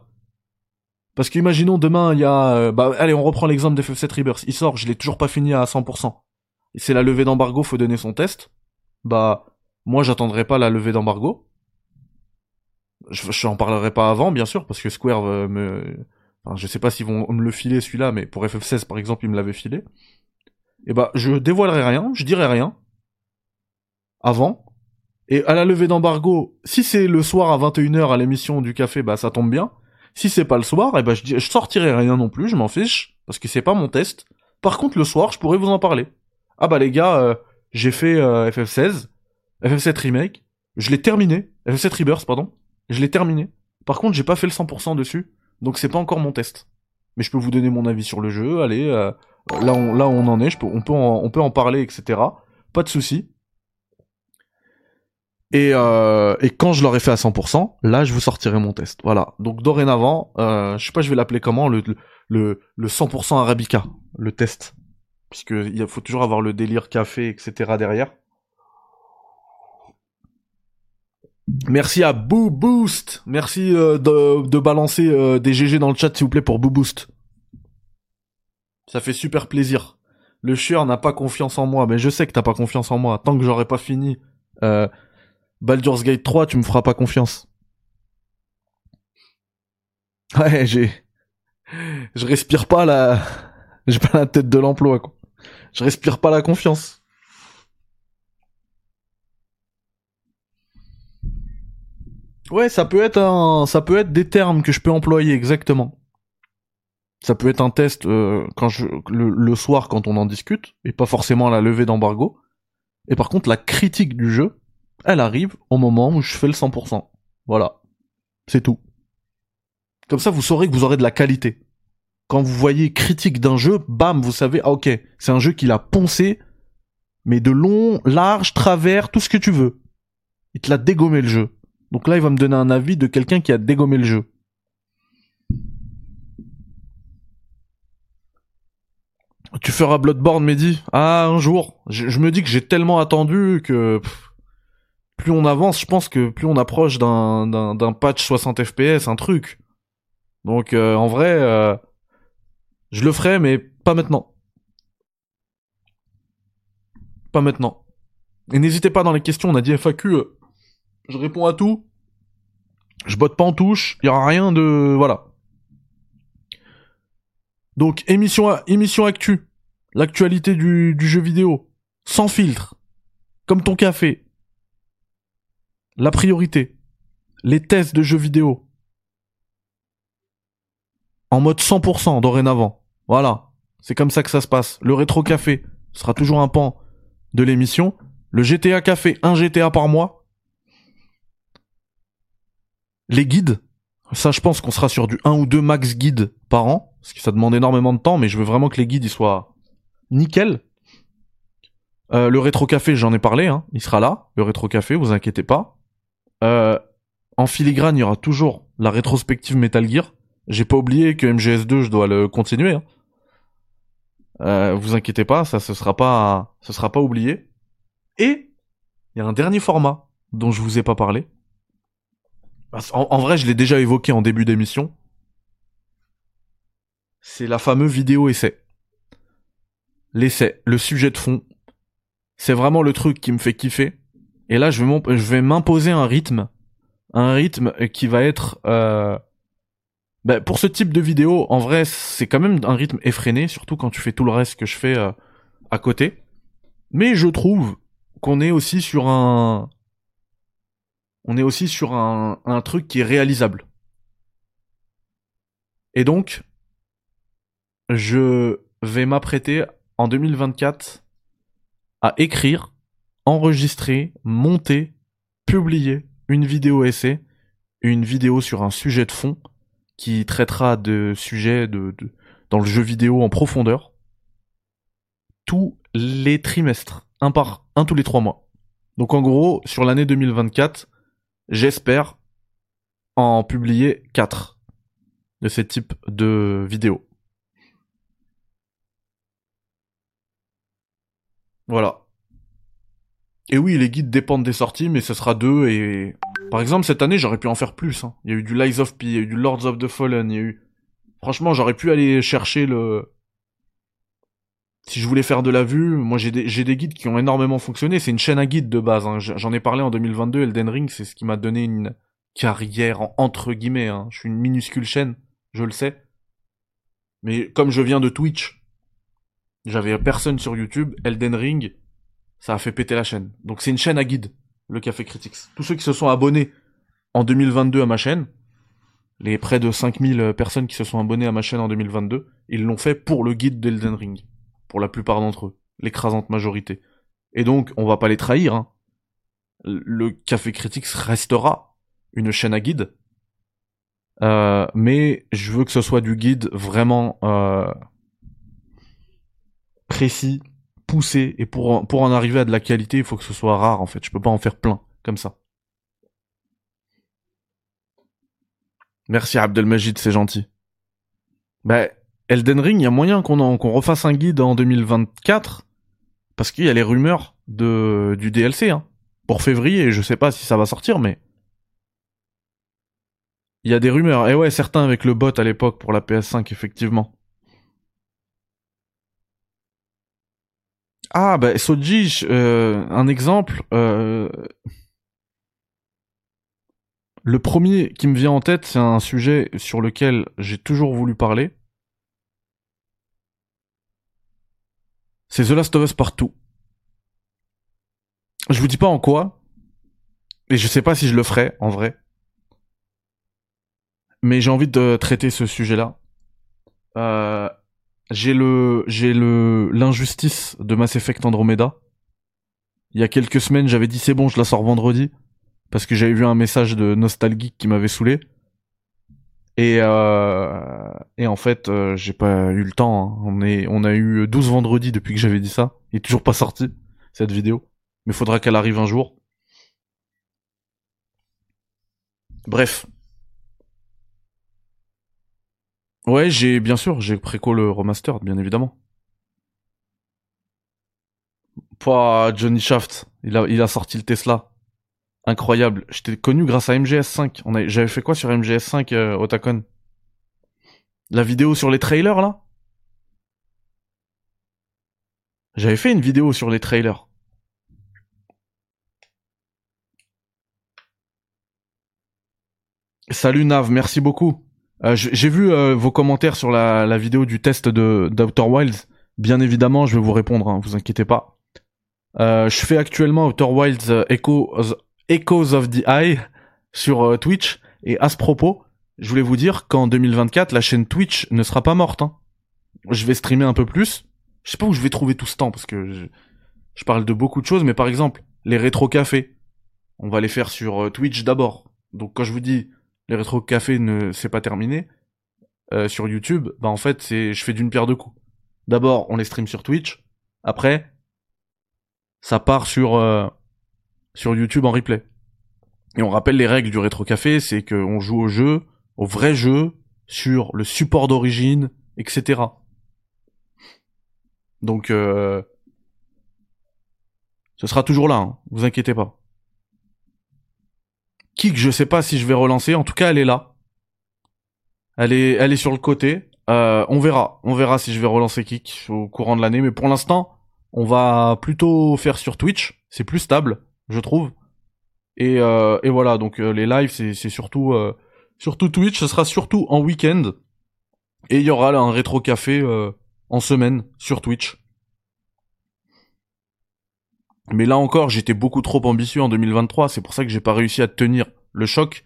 Parce qu'imaginons demain, il y a... Euh, allez, on reprend l'exemple d'FF7 Rebirth. Il sort, je l'ai toujours pas fini à 100%. Et c'est la levée d'embargo, faut donner son test. Bah, moi j'attendrai pas la levée d'embargo. Je, je en parlerai pas avant, bien sûr, parce que Square euh, me... Enfin, je sais pas s'ils vont me le filer celui-là, mais pour FF16 par exemple, ils me l'avaient filé. Et bah, je dévoilerai rien, je dirai rien. Avant. Et à la levée d'embargo, si c'est le soir à 21h à l'émission du café, bah ça tombe bien. Si c'est pas le soir, eh ben je, je sortirai rien non plus, je m'en fiche, parce que c'est pas mon test. Par contre, le soir, je pourrais vous en parler. Ah bah les gars, euh, j'ai fait euh, FF16, FF7 Remake, je l'ai terminé, FF7 Rebirth, pardon, je l'ai terminé. Par contre, j'ai pas fait le 100% dessus, donc c'est pas encore mon test. Mais je peux vous donner mon avis sur le jeu. Allez, euh, là, on, là on en est, je peux, on peut en, on peut en parler, etc. Pas de souci. Et, euh, et quand je l'aurai fait à 100%, là, je vous sortirai mon test. Voilà. Donc dorénavant, euh, je sais pas, je vais l'appeler comment, le, le, le 100% Arabica, le test. Puisque il faut toujours avoir le délire café, etc. derrière. Merci à Boo Boost. Merci euh, de, de, balancer euh, des GG dans le chat, s'il vous plaît, pour Boo Boost. Ça fait super plaisir. Le chieur n'a pas confiance en moi, mais je sais que t'as pas confiance en moi. Tant que j'aurai pas fini euh, Baldur's Gate 3, tu me feras pas confiance. Ouais, j'ai... Je respire pas la... J'ai pas la tête de l'emploi, quoi. Je respire pas la confiance. Ouais, ça peut être un, ça peut être des termes que je peux employer exactement. Ça peut être un test euh, quand je le, soir quand on en discute et pas forcément la levée d'embargo. Et par contre, la critique du jeu, elle arrive au moment où je fais le 100%. Voilà, c'est tout. Comme ça, vous saurez que vous aurez de la qualité. Quand vous voyez critique d'un jeu, bam, vous savez, ah ok, c'est un jeu qu'il a poncé, mais de long, large, travers, tout ce que tu veux. Il te l'a dégommé le jeu. Donc là, il va me donner un avis de quelqu'un qui a dégommé le jeu. Tu feras Bloodborne, Mehdi Ah, un jour. Je, me dis que j'ai tellement attendu que plus on avance, je pense que plus on approche d'un patch 60 FPS, un truc. Donc euh, en vrai, euh, je le ferai, mais pas maintenant. Pas maintenant. Et n'hésitez pas dans les questions, on a dit FAQ, euh, je réponds à tout. Je botte pas en touche, il y aura rien de voilà. Donc émission émission actu, l'actualité du jeu vidéo, sans filtre, comme ton café. La priorité, les tests de jeux vidéo, en mode 100% dorénavant. Voilà, c'est comme ça que ça se passe. Le rétro café sera toujours un pan de l'émission. Le GTA café, un GTA par mois. Les guides, ça je pense qu'on sera sur du 1 ou 2 max guides par an, parce que ça demande énormément de temps, mais je veux vraiment que les guides soient nickel. Euh, le rétro café, j'en ai parlé, hein, il sera là, le rétro café, vous inquiétez pas. Euh, en filigrane, il y aura toujours la rétrospective Metal Gear. J'ai pas oublié que MGS2, je dois le continuer. Hein. Euh, vous inquiétez pas, ça ce sera pas, ce sera pas oublié. Et il y a un dernier format dont je vous ai pas parlé. En, vrai, je l'ai déjà évoqué en début d'émission. C'est la fameuse vidéo essai. L'essai, le sujet de fond. C'est vraiment le truc qui me fait kiffer. Et là, je vais m'imposer un rythme. Un rythme qui va être... Euh... Ben, pour ce type de vidéo, en vrai, c'est quand même un rythme effréné, surtout quand tu fais tout le reste que je fais euh, à côté. Mais je trouve qu'on est aussi sur un, on est aussi sur un truc qui est réalisable. Et donc, je vais m'apprêter en 2024 à écrire, enregistrer, monter, publier une vidéo essai, une vidéo sur un sujet de fond qui traitera de sujets de, dans le jeu vidéo en profondeur tous les trimestres, un par un tous les trois mois. Donc en gros, sur l'année 2024, j'espère en publier 4 de ces types de vidéos. Voilà. Et oui, les guides dépendent des sorties, mais ce sera deux et... Par exemple, cette année, j'aurais pu en faire plus. Hein. Il y a eu du Lies of P, il y a eu du Lords of the Fallen, il y a eu... Franchement, j'aurais pu aller chercher le... Si je voulais faire de la vue, moi j'ai des, guides qui ont énormément fonctionné. C'est une chaîne à guides de base. Hein. J'en ai parlé en 2022. Elden Ring, c'est ce qui m'a donné une carrière entre guillemets. Hein. Je suis une minuscule chaîne, je le sais. Mais comme je viens de Twitch, j'avais personne sur YouTube. Elden Ring, ça a fait péter la chaîne. Donc c'est une chaîne à guide, le Café Critics. Tous ceux qui se sont abonnés en 2022 à ma chaîne, les près de 5000 personnes qui se sont abonnées à ma chaîne en 2022, ils l'ont fait pour le guide d'Elden Ring pour la plupart d'entre eux, l'écrasante majorité. Et donc, on va pas les trahir. Hein. Le Café Critics restera une chaîne à guide, Euh, mais je veux que ce soit du guide vraiment euh, précis, poussé. Et pour, en arriver à de la qualité, il faut que ce soit rare en fait. Je peux pas en faire plein comme ça. Merci Abdelmajid, c'est gentil. Bah, Elden Ring, il y a moyen qu'on qu'on refasse un guide en 2024 parce qu'il y a les rumeurs de du DLC hein. pour février. Je sais pas si ça va sortir, mais il y a des rumeurs. Et ouais, certains avec le bot à l'époque pour la PS5, effectivement. Ah, bah, Soji, euh, un exemple. Euh, le premier qui me vient en tête, c'est un sujet sur lequel j'ai toujours voulu parler. C'est The Last of Us Partout. Je vous dis pas en quoi, et je sais pas si je le ferai, en vrai mais j'ai envie de traiter ce sujet-là. Euh, j'ai le j'ai le l'injustice de Mass Effect Andromeda. Il y a quelques semaines, j'avais dit c'est bon, je la sors vendredi parce que j'avais vu un message de nostalgique qui m'avait saoulé. Et euh, et en fait, euh, j'ai pas eu le temps. Hein. On est on a eu 12 vendredis depuis que j'avais dit ça. Il est toujours pas sorti cette vidéo, mais faudra qu'elle arrive un jour. Bref, Ouais, j'ai bien sûr, j'ai préco le remaster, bien évidemment. Pas Johnny Shaft, il a, il a sorti le Tesla. Incroyable. J'étais connu grâce à MGS5. On j'avais fait quoi sur MGS5 euh, La vidéo sur les trailers là? J'avais fait une vidéo sur les trailers. Salut Nav, merci beaucoup. Euh, j'ai vu euh, vos commentaires sur la, la, vidéo du test de d'Outer Wilds. Bien évidemment, je vais vous répondre, hein, vous inquiétez pas. Euh, je fais actuellement Outer Wilds euh, Echoes, of the Eye sur Twitch. Et à ce propos, je voulais vous dire qu'en 2024, la chaîne Twitch ne sera pas morte. Hein. Je vais streamer un peu plus. Je sais pas où je vais trouver tout ce temps parce que je, je parle de beaucoup de choses, mais par exemple, les rétro cafés, on va les faire sur Twitch d'abord. Donc quand je vous dis les rétro cafés ne c'est pas terminé euh, sur YouTube, bah en fait c'est je fais d'une pierre deux coups. D'abord on les stream sur Twitch, après ça part sur euh, sur YouTube en replay. Et on rappelle les règles du rétro café, c'est qu'on joue au jeu, au vrai jeu, sur le support d'origine, etc. Donc euh, ce sera toujours là, hein, vous inquiétez pas. Kik, je sais pas si je vais relancer. En tout cas, elle est là. Elle est, elle est sur le côté. Euh, on verra. On verra si je vais relancer Kik au courant de l'année. Mais pour l'instant, on va plutôt faire sur Twitch. C'est plus stable, je trouve. Et, euh, et voilà. Donc euh, les lives, c'est, surtout, euh, surtout Twitch. Ce sera surtout en week-end. Et il y aura là un rétro café en semaine sur Twitch. Mais là encore, j'étais beaucoup trop ambitieux en 2023, c'est pour ça que j'ai pas réussi à tenir le choc.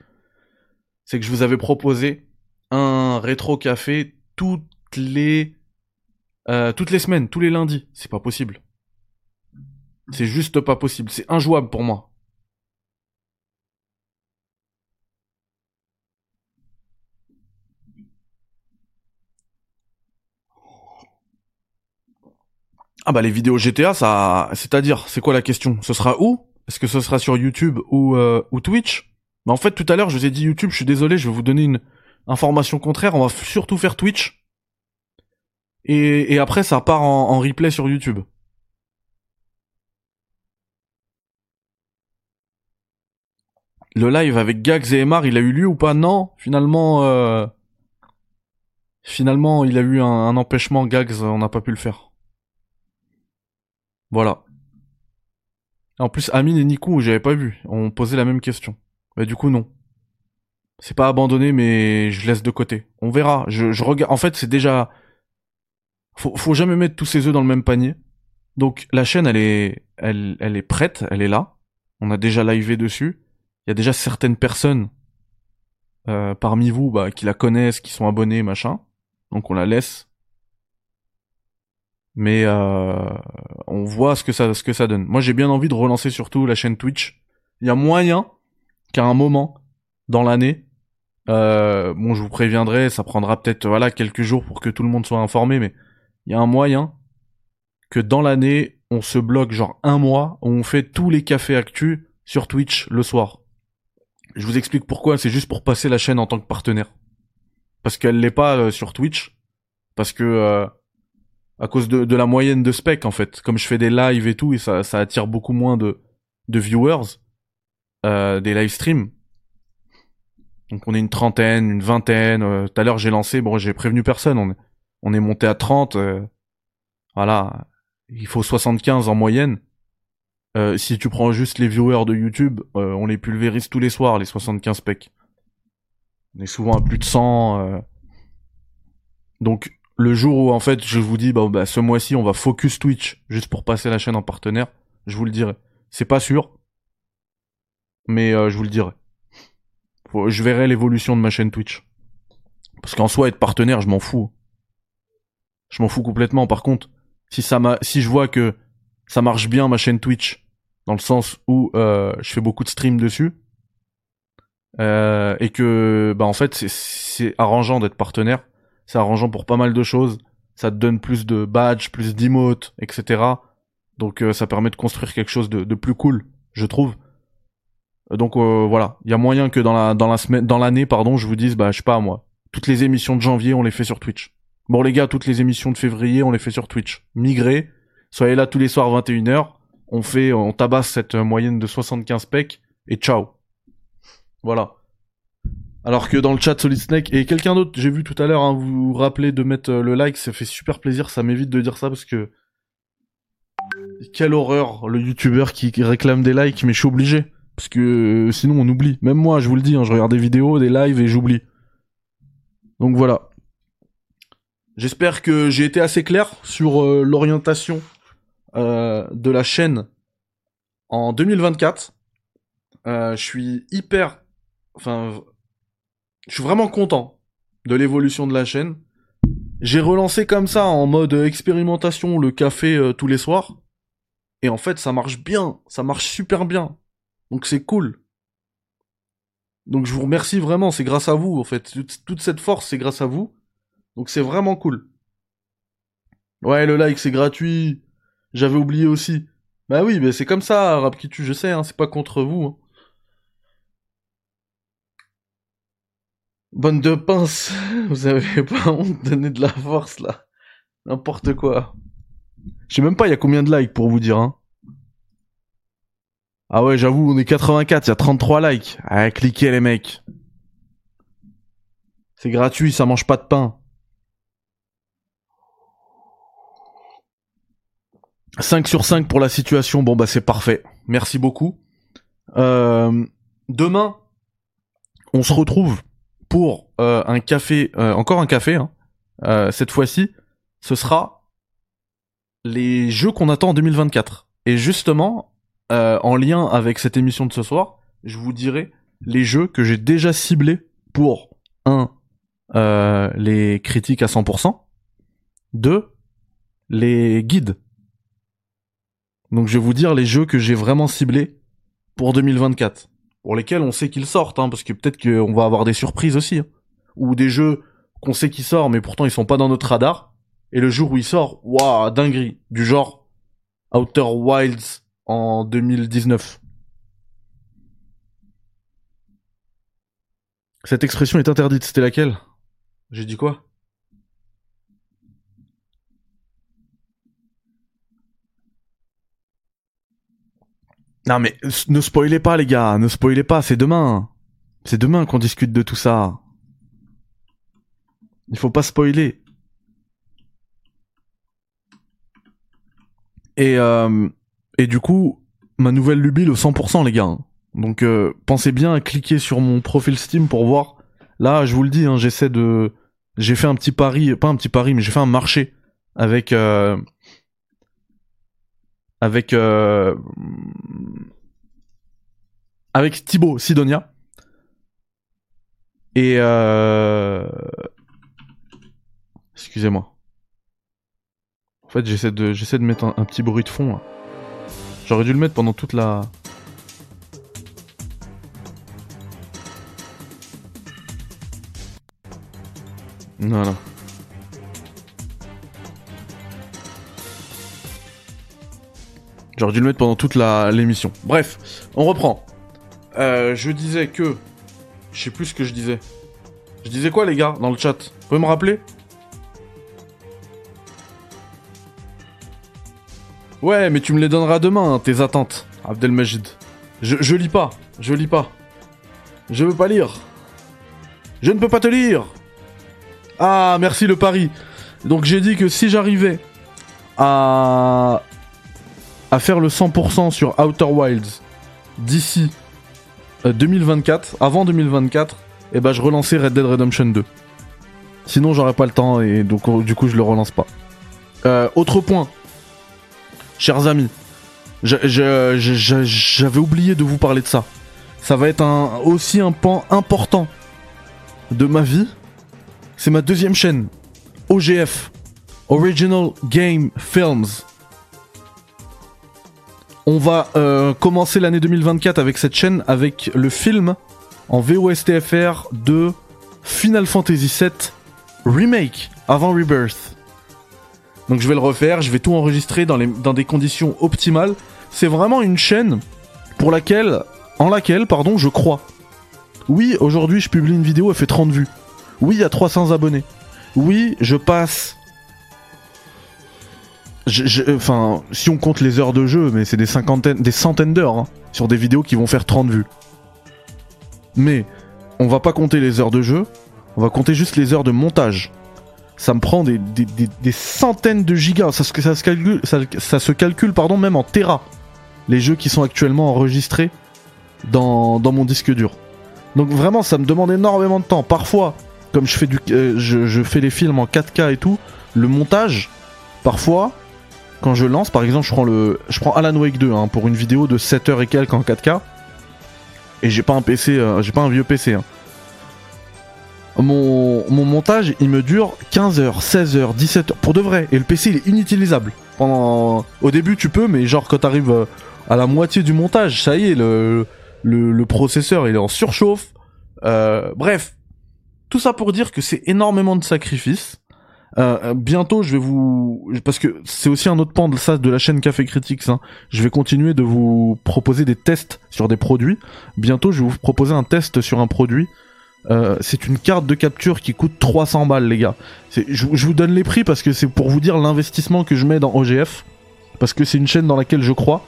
C'est que je vous avais proposé un rétro café toutes les euh, toutes les semaines, tous les lundis. C'est pas possible. C'est juste pas possible. C'est injouable pour moi. Ah bah les vidéos GTA, ça, c'est-à-dire, c'est quoi la question? Ce sera où? Est-ce que ce sera sur YouTube ou euh, ou Twitch? Mais en fait, tout à l'heure, je vous ai dit YouTube. Je suis désolé, je vais vous donner une information contraire. On va surtout faire Twitch. Et, et après, ça part en, en replay sur YouTube. Le live avec Gags et Emar, il a eu lieu ou pas? Non, finalement, euh... finalement, il a eu un, un empêchement. Gags, on n'a pas pu le faire. Voilà. En plus, Amine et Nico, j'avais pas vu, ont posé la même question. Mais du coup, non. C'est pas abandonné, mais je laisse de côté. On verra. Je, regarde. En fait, c'est déjà. Faut, faut jamais mettre tous ses œufs dans le même panier. Donc la chaîne, elle est, elle, elle est prête, elle est là. On a déjà livé dessus. Il y a déjà certaines personnes euh, parmi vous bah, qui la connaissent, qui sont abonnés, machin. Donc on la laisse mais euh, on voit ce que ça ce que ça donne. Moi, j'ai bien envie de relancer surtout la chaîne Twitch. Il y a moyen qu'à un moment dans l'année, Euh, bon, je vous préviendrai, ça prendra peut-être voilà quelques jours pour que tout le monde soit informé, mais il y a un moyen que dans l'année, on se bloque genre un mois où on fait tous les cafés actus sur Twitch le soir. Je vous explique pourquoi, c'est juste pour passer la chaîne en tant que partenaire. Parce qu'elle l'est pas euh, sur Twitch. Parce que à cause de, la moyenne de spec en fait. Comme je fais des lives et tout, et ça, attire beaucoup moins de, viewers, euh, des live streams. Donc on est une trentaine, une vingtaine. Euh, tout à l'heure j'ai lancé, bon j'ai prévenu personne, on est, on est monté à 30. Euh, voilà, il faut 75 en moyenne. Euh, si tu prends juste les viewers de YouTube, on les pulvérise tous les soirs, les 75 specs. On est souvent à plus de 100. Donc le jour où en fait je vous dis bah, bah, ce mois-ci on va focus Twitch juste pour passer la chaîne en partenaire, je vous le dirai. C'est pas sûr, mais je vous le dirai je verrai l'évolution de ma chaîne Twitch. Parce qu'en soi, être partenaire, je m'en fous. Je m'en fous complètement. Par contre, si ça m'a, si je vois que ça marche bien ma chaîne Twitch, dans le sens où euh, je fais beaucoup de streams dessus, euh, et que, bah en fait, c'est arrangeant d'être partenaire. C'est arrangeant pour pas mal de choses. Ça te donne plus de badges, plus d'emotes, etc. Donc euh, ça permet de construire quelque chose de plus cool, je trouve. Donc euh, voilà, il y a moyen que dans la dans la semaine dans l'année pardon, je vous dise bah je sais pas moi, toutes les émissions de janvier on les fait sur Twitch. Bon les gars, toutes les émissions de février on les fait sur Twitch. Migrez, soyez là tous les soirs 21h, on fait on tabasse cette moyenne de 75 pecs et ciao. Voilà. Alors que dans le chat Solid Snake et quelqu'un d'autre, j'ai vu tout à l'heure hein, vous vous rappelez de mettre euh, le like, ça fait super plaisir, ça m'évite de dire ça parce que quelle horreur le youtubeur qui réclame des likes mais je suis obligé. Parce que euh, sinon on oublie. Même moi, je vous le dis, hein, je regarde des vidéos, des lives et j'oublie. Donc voilà. J'espère que j'ai été assez clair sur euh, l'orientation de la chaîne en 2024. je suis hyper... Enfin... Je suis vraiment content de l'évolution de la chaîne. J'ai relancé comme ça en mode expérimentation le café tous les soirs. Et en fait, ça marche bien. Ça marche super bien. Donc c'est cool. Donc je vous remercie vraiment, c'est grâce à vous en fait. Toute cette force, c'est grâce à vous. Donc c'est vraiment cool. Ouais, le like, c'est gratuit. J'avais oublié aussi. Bah oui, mais c'est comme ça, Rap qui tue, je sais, hein, c'est pas contre vous. Hein. Bonne de pince, vous avez pas honte de donner de la force là. N'importe quoi. Je sais même pas il y a combien de likes pour vous dire, hein. Ah ouais, j'avoue, on est 84, il y a 33 likes. Ah, cliquez les mecs. C'est gratuit, ça mange pas de pain. 5 sur 5 pour la situation, bon bah c'est parfait. Merci beaucoup. Euh, demain, on se retrouve pour euh, un café, euh, encore un café, hein. cette fois-ci, ce sera les jeux qu'on attend en 2024. Et justement, euh, en lien avec cette émission de ce soir, je vous dirai les jeux que j'ai déjà ciblés pour un euh, les critiques à 100%, deux les guides. Donc je vais vous dire les jeux que j'ai vraiment ciblés pour 2024, pour lesquels on sait qu'ils sortent, hein, parce que peut-être qu'on va avoir des surprises aussi, hein. ou des jeux qu'on sait qu'ils sortent, mais pourtant ils sont pas dans notre radar. Et le jour où il sort, waouh, dinguerie, du genre Outer Wilds en 2019. Cette expression est interdite, c'était laquelle? J'ai dit quoi? Non mais ne spoilez pas les gars, ne spoilez pas, c'est demain. C'est demain qu'on discute de tout ça. Il faut pas spoiler. Et euh, et du coup, ma nouvelle lubie le 100% les gars. Donc euh, pensez bien à cliquer sur mon profil Steam pour voir. Là, je vous le dis, hein, j'essaie de, j'ai fait un petit pari, pas un petit pari, mais j'ai fait un marché avec euh... avec euh... avec Thibaut Sidonia et euh... excusez-moi. En fait, j'essaie de j'essaie de mettre un, petit bruit de fond. J'aurais dû le mettre pendant toute la... Voilà. J'aurais dû le mettre pendant toute la- l'émission. Bref, on reprend. Euh, je disais que... Je sais plus ce que je disais. Je disais quoi les gars dans le chat? Vous pouvez me rappeler? Ouais, mais tu me les donneras demain, hein, tes attentes, Abdelmajid. Je, je lis pas, je lis pas. Je veux pas lire. Je ne peux pas te lire. Ah, merci le pari. Donc j'ai dit que si j'arrivais à à faire le 100% sur Outer Wilds d'ici 2024, avant 2024, et ben je relançais Red Dead Redemption 2. Sinon j'aurais pas le temps et donc euh, du coup je le relance pas. Euh, autre point, chers amis, j'avais oublié de vous parler de ça. Ça va être aussi un pan important de ma vie. C'est ma deuxième chaîne, OGF, Original Game Films. On va euh, commencer l'année 2024 avec cette chaîne, avec le film en VOSTFR de Final Fantasy VII Remake avant Rebirth. Donc je vais le refaire, je vais tout enregistrer dans, des conditions optimales. C'est vraiment une chaîne pour laquelle, en laquelle, pardon, je crois. Oui, aujourd'hui je publie une vidéo, elle fait 30 vues. Oui, il y a 300 abonnés. Oui, je passe Enfin, si on compte les heures de jeu, mais c'est des cinquantaines, des centaines d'heures hein, sur des vidéos qui vont faire 30 vues. Mais on va pas compter les heures de jeu, on va compter juste les heures de montage. Ça me prend des, des- des- centaines de gigas, ça, se- ça se calcule, ça, se calcule pardon, même en Tera. Les jeux qui sont actuellement enregistrés dans, dans mon disque dur. Donc vraiment, ça me demande énormément de temps. Parfois, comme je fais, du, euh, je, je fais les films en 4K et tout, le montage, parfois, quand je lance, par exemple, je prends, le, je prends Alan Wake 2 hein, pour une vidéo de 7 heures et quelques en 4K. Et j'ai pas un PC, euh, j'ai pas un vieux PC. hein. Mon, mon montage, il me dure 15 heures, 16 heures, 17 heures, pour de vrai. Et le PC, il est inutilisable. Pendant... Au début, tu peux, mais genre, quand t'arrives euh, à la moitié du montage, ça y est, le, le, le processeur, il est en surchauffe. Euh, bref. Tout ça pour dire que c'est énormément de sacrifices. Euh, euh, bientôt, je vais vous parce que c'est aussi un autre pan de ça de la chaîne Café Critics. hein. Je vais continuer de vous proposer des tests sur des produits. Bientôt, je vais vous proposer un test sur un produit. Euh, c'est une carte de capture qui coûte 300 balles, les gars. Je, vous donne les prix parce que c'est pour vous dire l'investissement que je mets dans OGF. Parce que c'est une chaîne dans laquelle je crois.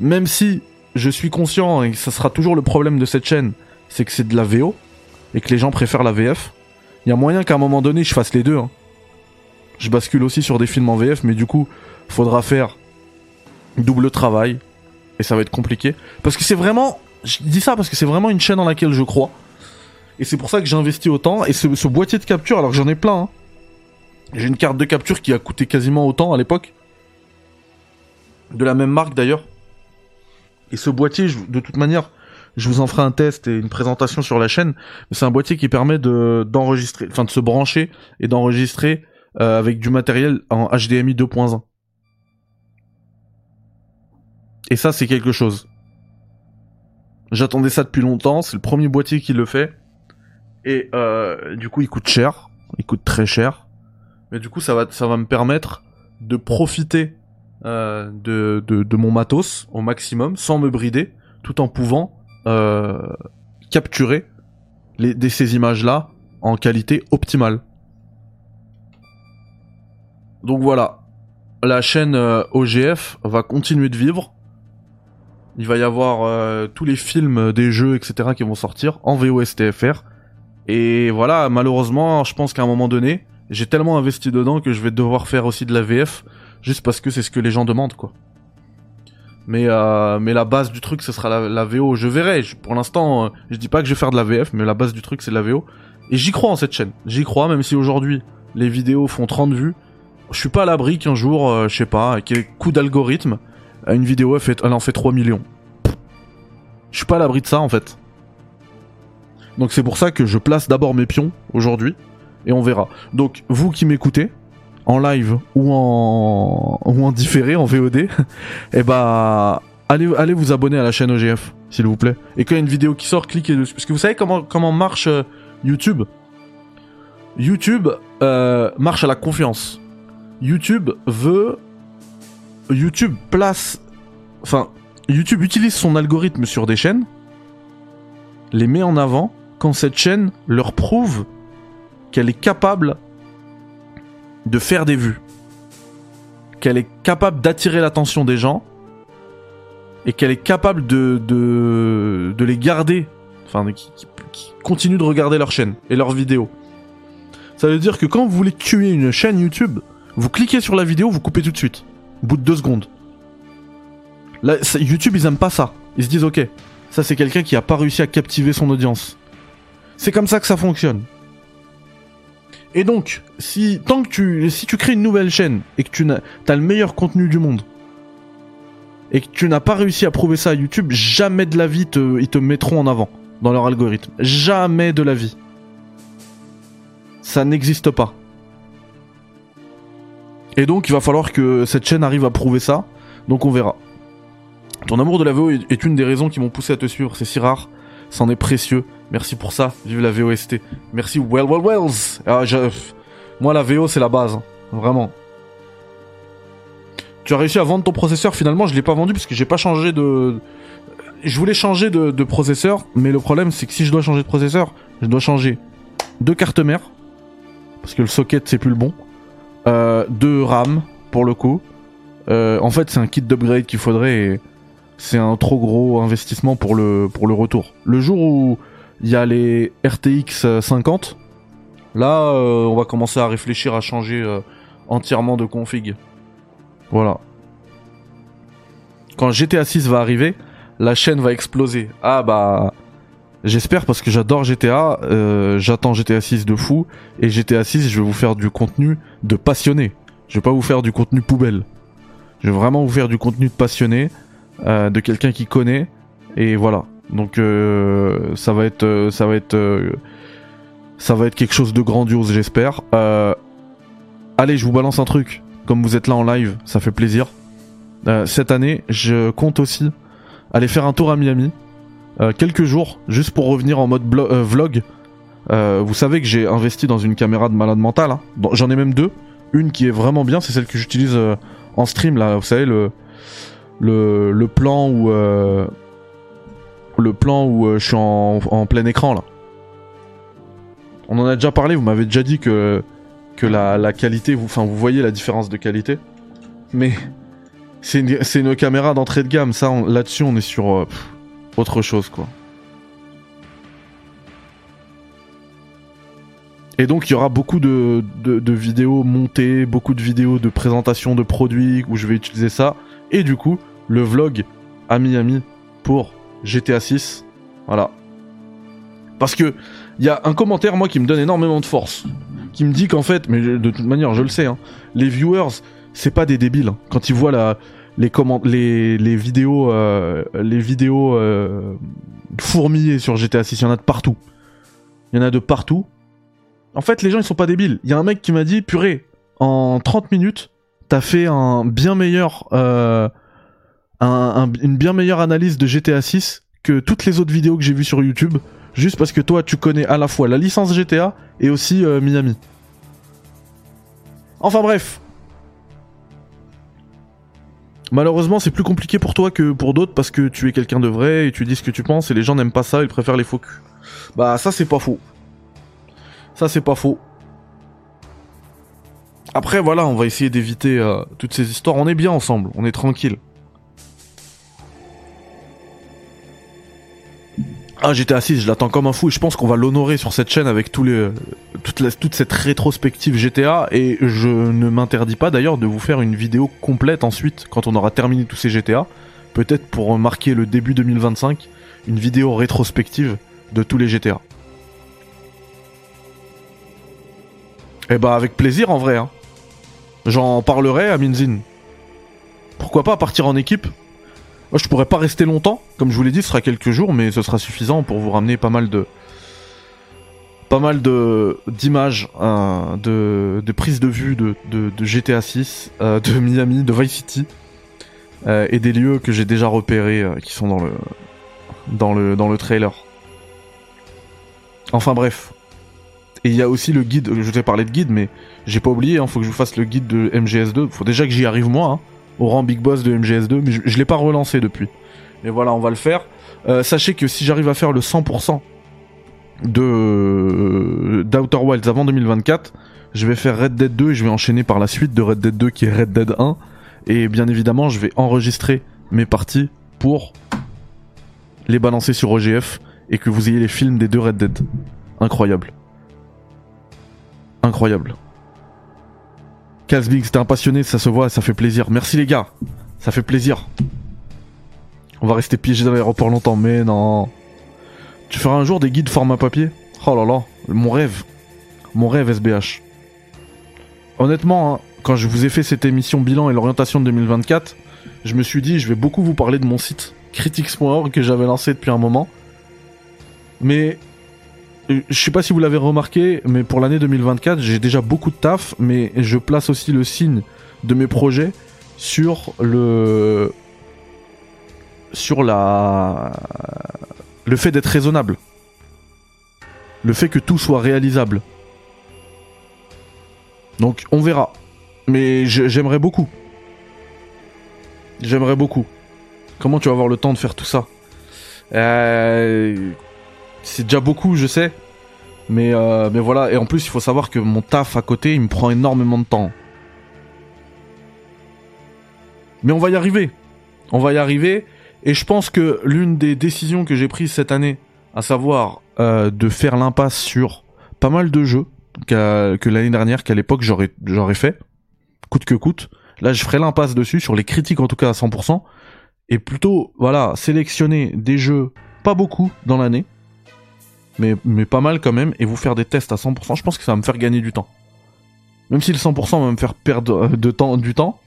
Même si je suis conscient et ça sera toujours le problème de cette chaîne, c'est que c'est de la VO et que les gens préfèrent la VF. Il y a moyen qu'à un moment donné je fasse les deux. hein. Je bascule aussi sur des films en VF, mais du coup, faudra faire double travail et ça va être compliqué. Parce que c'est vraiment, je dis ça parce que c'est vraiment une chaîne dans laquelle je crois. Et c'est pour ça que j'ai investi autant. Et ce, boîtier de capture, alors que j'en ai plein. hein. J'ai une carte de capture qui a coûté quasiment autant à l'époque. De la même marque d'ailleurs. Et ce boîtier, de toute manière, je vous en ferai un test et une présentation sur la chaîne. C'est un boîtier qui permet de d'enregistrer, enfin de se brancher et d'enregistrer euh, avec du matériel en HDMI 2.1. Et ça, c'est quelque chose. J'attendais ça depuis longtemps. C'est le premier boîtier qui le fait. Et euh, du coup, il coûte cher. Il coûte très cher. Mais du coup, ça va, ça va me permettre de profiter euh, de, mon matos au maximum, sans me brider, tout en pouvant capturer ces images-là en qualité optimale. Donc voilà, la chaîne euh, OGF va continuer de vivre. Il va y avoir euh, tous les films des jeux, etc. qui vont sortir en VOSTFR. Et voilà, malheureusement, je pense qu'à un moment donné, j'ai tellement investi dedans que je vais devoir faire aussi de la VF, juste parce que c'est ce que les gens demandent, quoi. Mais, euh, la base du truc, ce sera la, VO. Je verrai. Pour l'instant, je dis pas que je vais faire de la VF, mais la base du truc, c'est de la VO. Et j'y crois en cette chaîne. J'y crois, même si aujourd'hui, les vidéos font 30 vues. Je suis pas à l'abri qu'un jour, euh, je sais pas, avec un coup d'algorithme, une vidéo, elle, fait, en fait 3 millions. Je suis pas à l'abri de ça, en fait. Donc c'est pour ça que je place d'abord mes pions aujourd'hui et on verra. Donc vous qui m'écoutez en live ou en ou en différé en VOD, eh bah allez allez vous abonner à la chaîne OGF s'il vous plaît. Et quand il y a une vidéo qui sort, cliquez dessus parce que vous savez comment comment marche euh, YouTube? YouTube euh, marche à la confiance. YouTube veut. YouTube place. Enfin, YouTube utilise son algorithme sur des chaînes, les met en avant quand cette chaîne leur prouve qu'elle est capable de faire des vues, qu'elle est capable d'attirer l'attention des gens et qu'elle est capable de, de, les garder, enfin, qui, qui, qui continuent de regarder leur chaîne et leurs vidéos. Ça veut dire que quand vous voulez tuer une chaîne YouTube, vous cliquez sur la vidéo, vous coupez tout de suite, au bout de deux secondes. YouTube, ils aiment pas ça. Ils se disent, ok, ça c'est quelqu'un qui a pas réussi à captiver son audience. C'est comme ça que ça fonctionne. Et donc, si tant que tu si tu crées une nouvelle chaîne et que tu as le meilleur contenu du monde et que tu n'as pas réussi à prouver ça à YouTube, jamais de la vie ils te mettront en avant dans leur algorithme. Jamais de la vie. Ça n'existe pas. Et donc il va falloir que cette chaîne arrive à prouver ça. Donc on verra. Ton amour de la VO est une des raisons qui m'ont poussé à te suivre. C'est si rare, c'en est précieux. Merci pour ça. Vive la VOST. Merci Well Well Wells. Ah, Moi la VO c'est la base. Hein. Vraiment. Tu as réussi à vendre ton processeur. Finalement je l'ai pas vendu parce que j'ai pas changé de... Je voulais changer de, processeur. Mais le problème c'est que si je dois changer de processeur, je dois changer deux cartes mères. Parce que le socket c'est plus le bon. Euh, deux RAM pour le coup. Euh, en fait c'est un kit d'upgrade qu'il faudrait et c'est un trop gros investissement pour le, pour le retour. Le jour où il y a les RTX 50, là, euh, on va commencer à réfléchir à changer entièrement de config. Voilà. Quand GTA 6 va arriver, la chaîne va exploser. Ah bah... J'espère parce que j'adore GTA, j'attends GTA 6 de fou, et GTA 6 je vais vous faire du contenu de passionné. Je vais pas vous faire du contenu poubelle. Je vais vraiment vous faire du contenu de passionné. Euh, de quelqu'un qui connaît et voilà. Donc euh, ça va être euh, ça va être ça va être quelque chose de grandiose, j'espère. allez, je vous balance un truc. Comme vous êtes là en live, ça fait plaisir. cette année, je compte aussi aller faire un tour à Miami. quelques jours, juste pour revenir en mode vlog. Vous savez que j'ai investi dans une caméra de malade mental. Hein. J'en ai même deux. Une qui est vraiment bien, c'est celle que j'utilise en stream là. Vous savez le plan où euh, le plan où euh, je suis en, plein écran là. On en a déjà parlé, vous m'avez déjà dit que la, qualité, vous, enfin vous voyez la différence de qualité, mais c'est une, une, caméra d'entrée de gamme, ça là-dessus on est sur euh, autre chose quoi. Et donc il y aura beaucoup de, de, vidéos montées, beaucoup de vidéos de présentation de produits où je vais utiliser ça. Et du coup, le vlog à Miami pour GTA 6. Voilà. Parce que il y a un commentaire moi qui me donne énormément de force, qui me dit qu'en fait, mais de toute manière je le sais, hein, les viewers c'est pas des débiles. Quand ils voient la, les, les, les vidéos, euh, les vidéos euh, fourmillées sur GTA 6, il y en a de partout. Il y en a de partout. En fait, les gens ils sont pas débiles. Il y a un mec qui m'a dit, purée, en 30 minutes, t'as fait un bien meilleur euh, une bien meilleure analyse de GTA 6 que toutes les autres vidéos que j'ai vues sur YouTube, juste parce que toi tu connais à la fois la licence GTA et aussi euh, Miami. Enfin bref. Malheureusement, c'est plus compliqué pour toi que pour d'autres parce que tu es quelqu'un de vrai et tu dis ce que tu penses et les gens n'aiment pas ça, ils préfèrent les faux culs. Bah ça c'est pas faux. Ça c'est pas faux. Après voilà, on va essayer d'éviter euh, toutes ces histoires. On est bien ensemble, on est tranquille. Ah, GTA 6, je l'attends comme un fou et je pense qu'on va l'honorer sur cette chaîne avec tous les, toute cette rétrospective GTA et je ne m'interdis pas d'ailleurs de vous faire une vidéo complète ensuite quand on aura terminé tous ces GTA, peut-être pour marquer le début 2025, une vidéo rétrospective de tous les GTA. Eh bah avec plaisir en vrai. Hein. J'en parlerai à Minzin. Pourquoi pas partir en équipe? Moi, je pourrais pas rester longtemps, comme je vous l'ai dit, ce sera quelques jours, mais ce sera suffisant pour vous ramener pas mal de pas mal de d'images, euh, de, de prises de vue de, de, GTA 6, euh, de Miami, de Vice City, euh, et des lieux que j'ai déjà repérés qui sont dans le dans le dans le trailer. Enfin bref. Et il y a aussi le guide, je t'ai parlé de guide, mais j'ai pas oublié, hein, faut que je vous fasse le guide de MGS2. Faut déjà que j'y arrive moi, hein, au rang Big Boss de MGS2, mais je, je l'ai pas relancé depuis. Mais voilà, on va le faire. Euh, sachez que si j'arrive à faire le 100% de euh, d'Outer Wilds avant 2024, je vais faire Red Dead 2 et je vais enchaîner par la suite de Red Dead 2 qui est Red Dead 1. Et bien évidemment, je vais enregistrer mes parties pour les balancer sur OGF et que vous ayez les films des deux Red Dead. Incroyable. Incroyable. Casbig, c'était un passionné, ça se voit, ça fait plaisir. Merci les gars, ça fait plaisir. On va rester piégé dans l'aéroport longtemps, mais non. Tu feras un jour des guides format papier? Oh là là, mon rêve. Mon rêve SBH. Honnêtement, hein, quand je vous ai fait cette émission bilan et l'orientation de 2024, je me suis dit je vais beaucoup vous parler de mon site critics.org que j'avais lancé depuis un moment. Mais je sais pas si vous l'avez remarqué, mais pour l'année 2024, j'ai déjà beaucoup de taf, mais je place aussi le signe de mes projets sur le sur la le fait d'être raisonnable. Le fait que tout soit réalisable. Donc on verra. Mais j'aimerais beaucoup. J'aimerais beaucoup. Comment tu vas avoir le temps de faire tout ça? Euh, C'est déjà beaucoup, je sais. Mais, euh, mais voilà, et en plus il faut savoir que mon taf à côté, il me prend énormément de temps. Mais on va y arriver. On va y arriver. Et je pense que l'une des décisions que j'ai prises cette année, à savoir euh, de faire l'impasse sur pas mal de jeux que l'année dernière, qu'à l'époque j'aurais j'aurais fait, coûte que coûte. Là, je ferai l'impasse dessus sur les critiques en tout cas à 100%, et plutôt voilà sélectionner des jeux pas beaucoup dans l'année, mais pas mal quand même, et vous faire des tests à 100%. Je pense que ça va me faire gagner du temps. Même si le 100% va me faire perdre euh, de temps, du temps,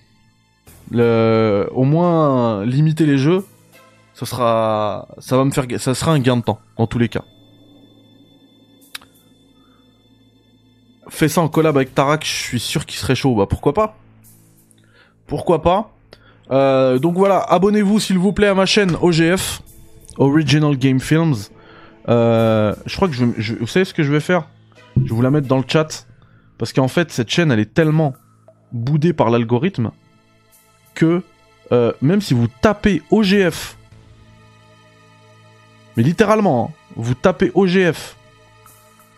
au moins limiter les jeux ça sera, ça va me faire, ça sera un gain de temps dans tous les cas. Fais ça en collab avec Tarak, je suis sûr qu'il serait chaud. Bah pourquoi pas? Pourquoi pas? Euh, Donc voilà, abonnez-vous s'il vous plaît à ma chaîne OGF, Original Game Films. Euh, je crois que je, vous savez ce que je vais faire? Je vais vous la mettre dans le chat parce qu'en fait cette chaîne elle est tellement boudée par l'algorithme que euh, même si vous tapez OGF mais littéralement, hein, vous tapez OGF,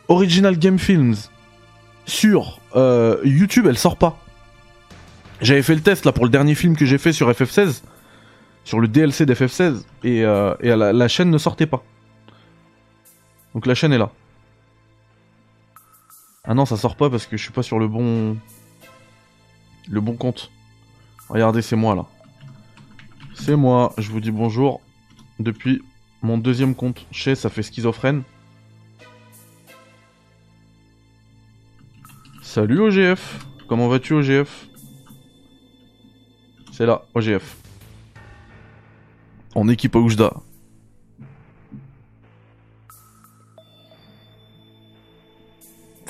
Original Game Films, sur euh, YouTube, elle sort pas. J'avais fait le test là pour le dernier film que j'ai fait sur FF16, sur le DLC d'FF16, et, la, chaîne ne sortait pas. Donc la chaîne est là. Ah non, ça sort pas parce que je suis pas sur le bon. Le bon compte. Regardez, c'est moi là. C'est moi, je vous dis bonjour depuis mon deuxième compte chez, ça fait schizophrène. Salut OGF Comment vas-tu OGF C'est là, OGF. En équipe à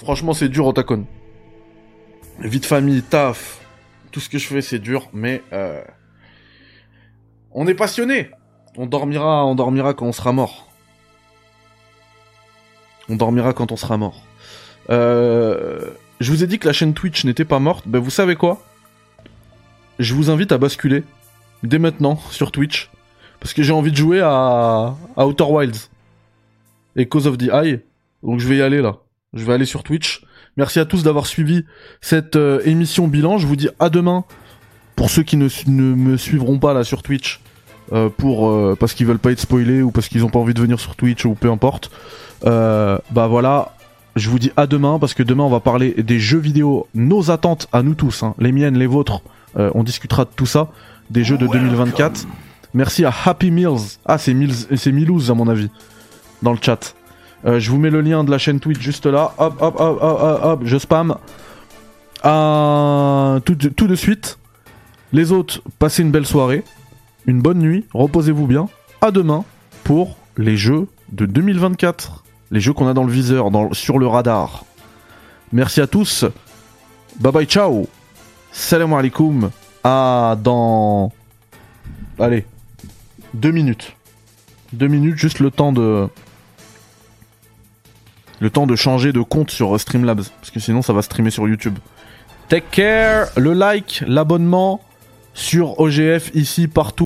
Franchement, c'est dur, Otakon. Vie de famille, taf, tout ce que je fais, c'est dur, mais euh... on est passionné. On dormira, on dormira quand on sera mort. On dormira quand on sera mort. Euh, je vous ai dit que la chaîne Twitch n'était pas morte. Ben vous savez quoi? Je vous invite à basculer dès maintenant sur Twitch parce que j'ai envie de jouer à, Outer Wilds et Cause of the Eye. Donc je vais y aller là. Je vais aller sur Twitch. Merci à tous d'avoir suivi cette euh, émission bilan. Je vous dis à demain pour ceux qui ne me suivront pas là sur Twitch. Euh, pour euh, parce qu'ils veulent pas être spoilés ou parce qu'ils ont pas envie de venir sur Twitch ou peu importe. Euh, bah voilà, je vous dis à demain parce que demain on va parler des jeux vidéo, nos attentes à nous tous, hein, les miennes, les vôtres. on discutera de tout ça, des jeux de 2024. Merci à Happy Meals. Ah c'est Mills, c'est Milouz à mon avis dans le chat. Je vous mets le lien de la chaîne Twitch juste là. Hop hop hop hop hop, je spam. tout, tout de suite. Les autres, passez une belle soirée une bonne nuit, reposez-vous bien. À demain pour les jeux de 2024. Les jeux qu'on a dans le viseur, sur le radar. Merci à tous. Bye bye, ciao. Salam alaikum. À dans. Allez. Deux minutes. Deux minutes, juste le temps de. Le temps de changer de compte sur Streamlabs, parce que sinon ça va streamer sur YouTube. Take care, le like, l'abonnement sur OGF ici partout.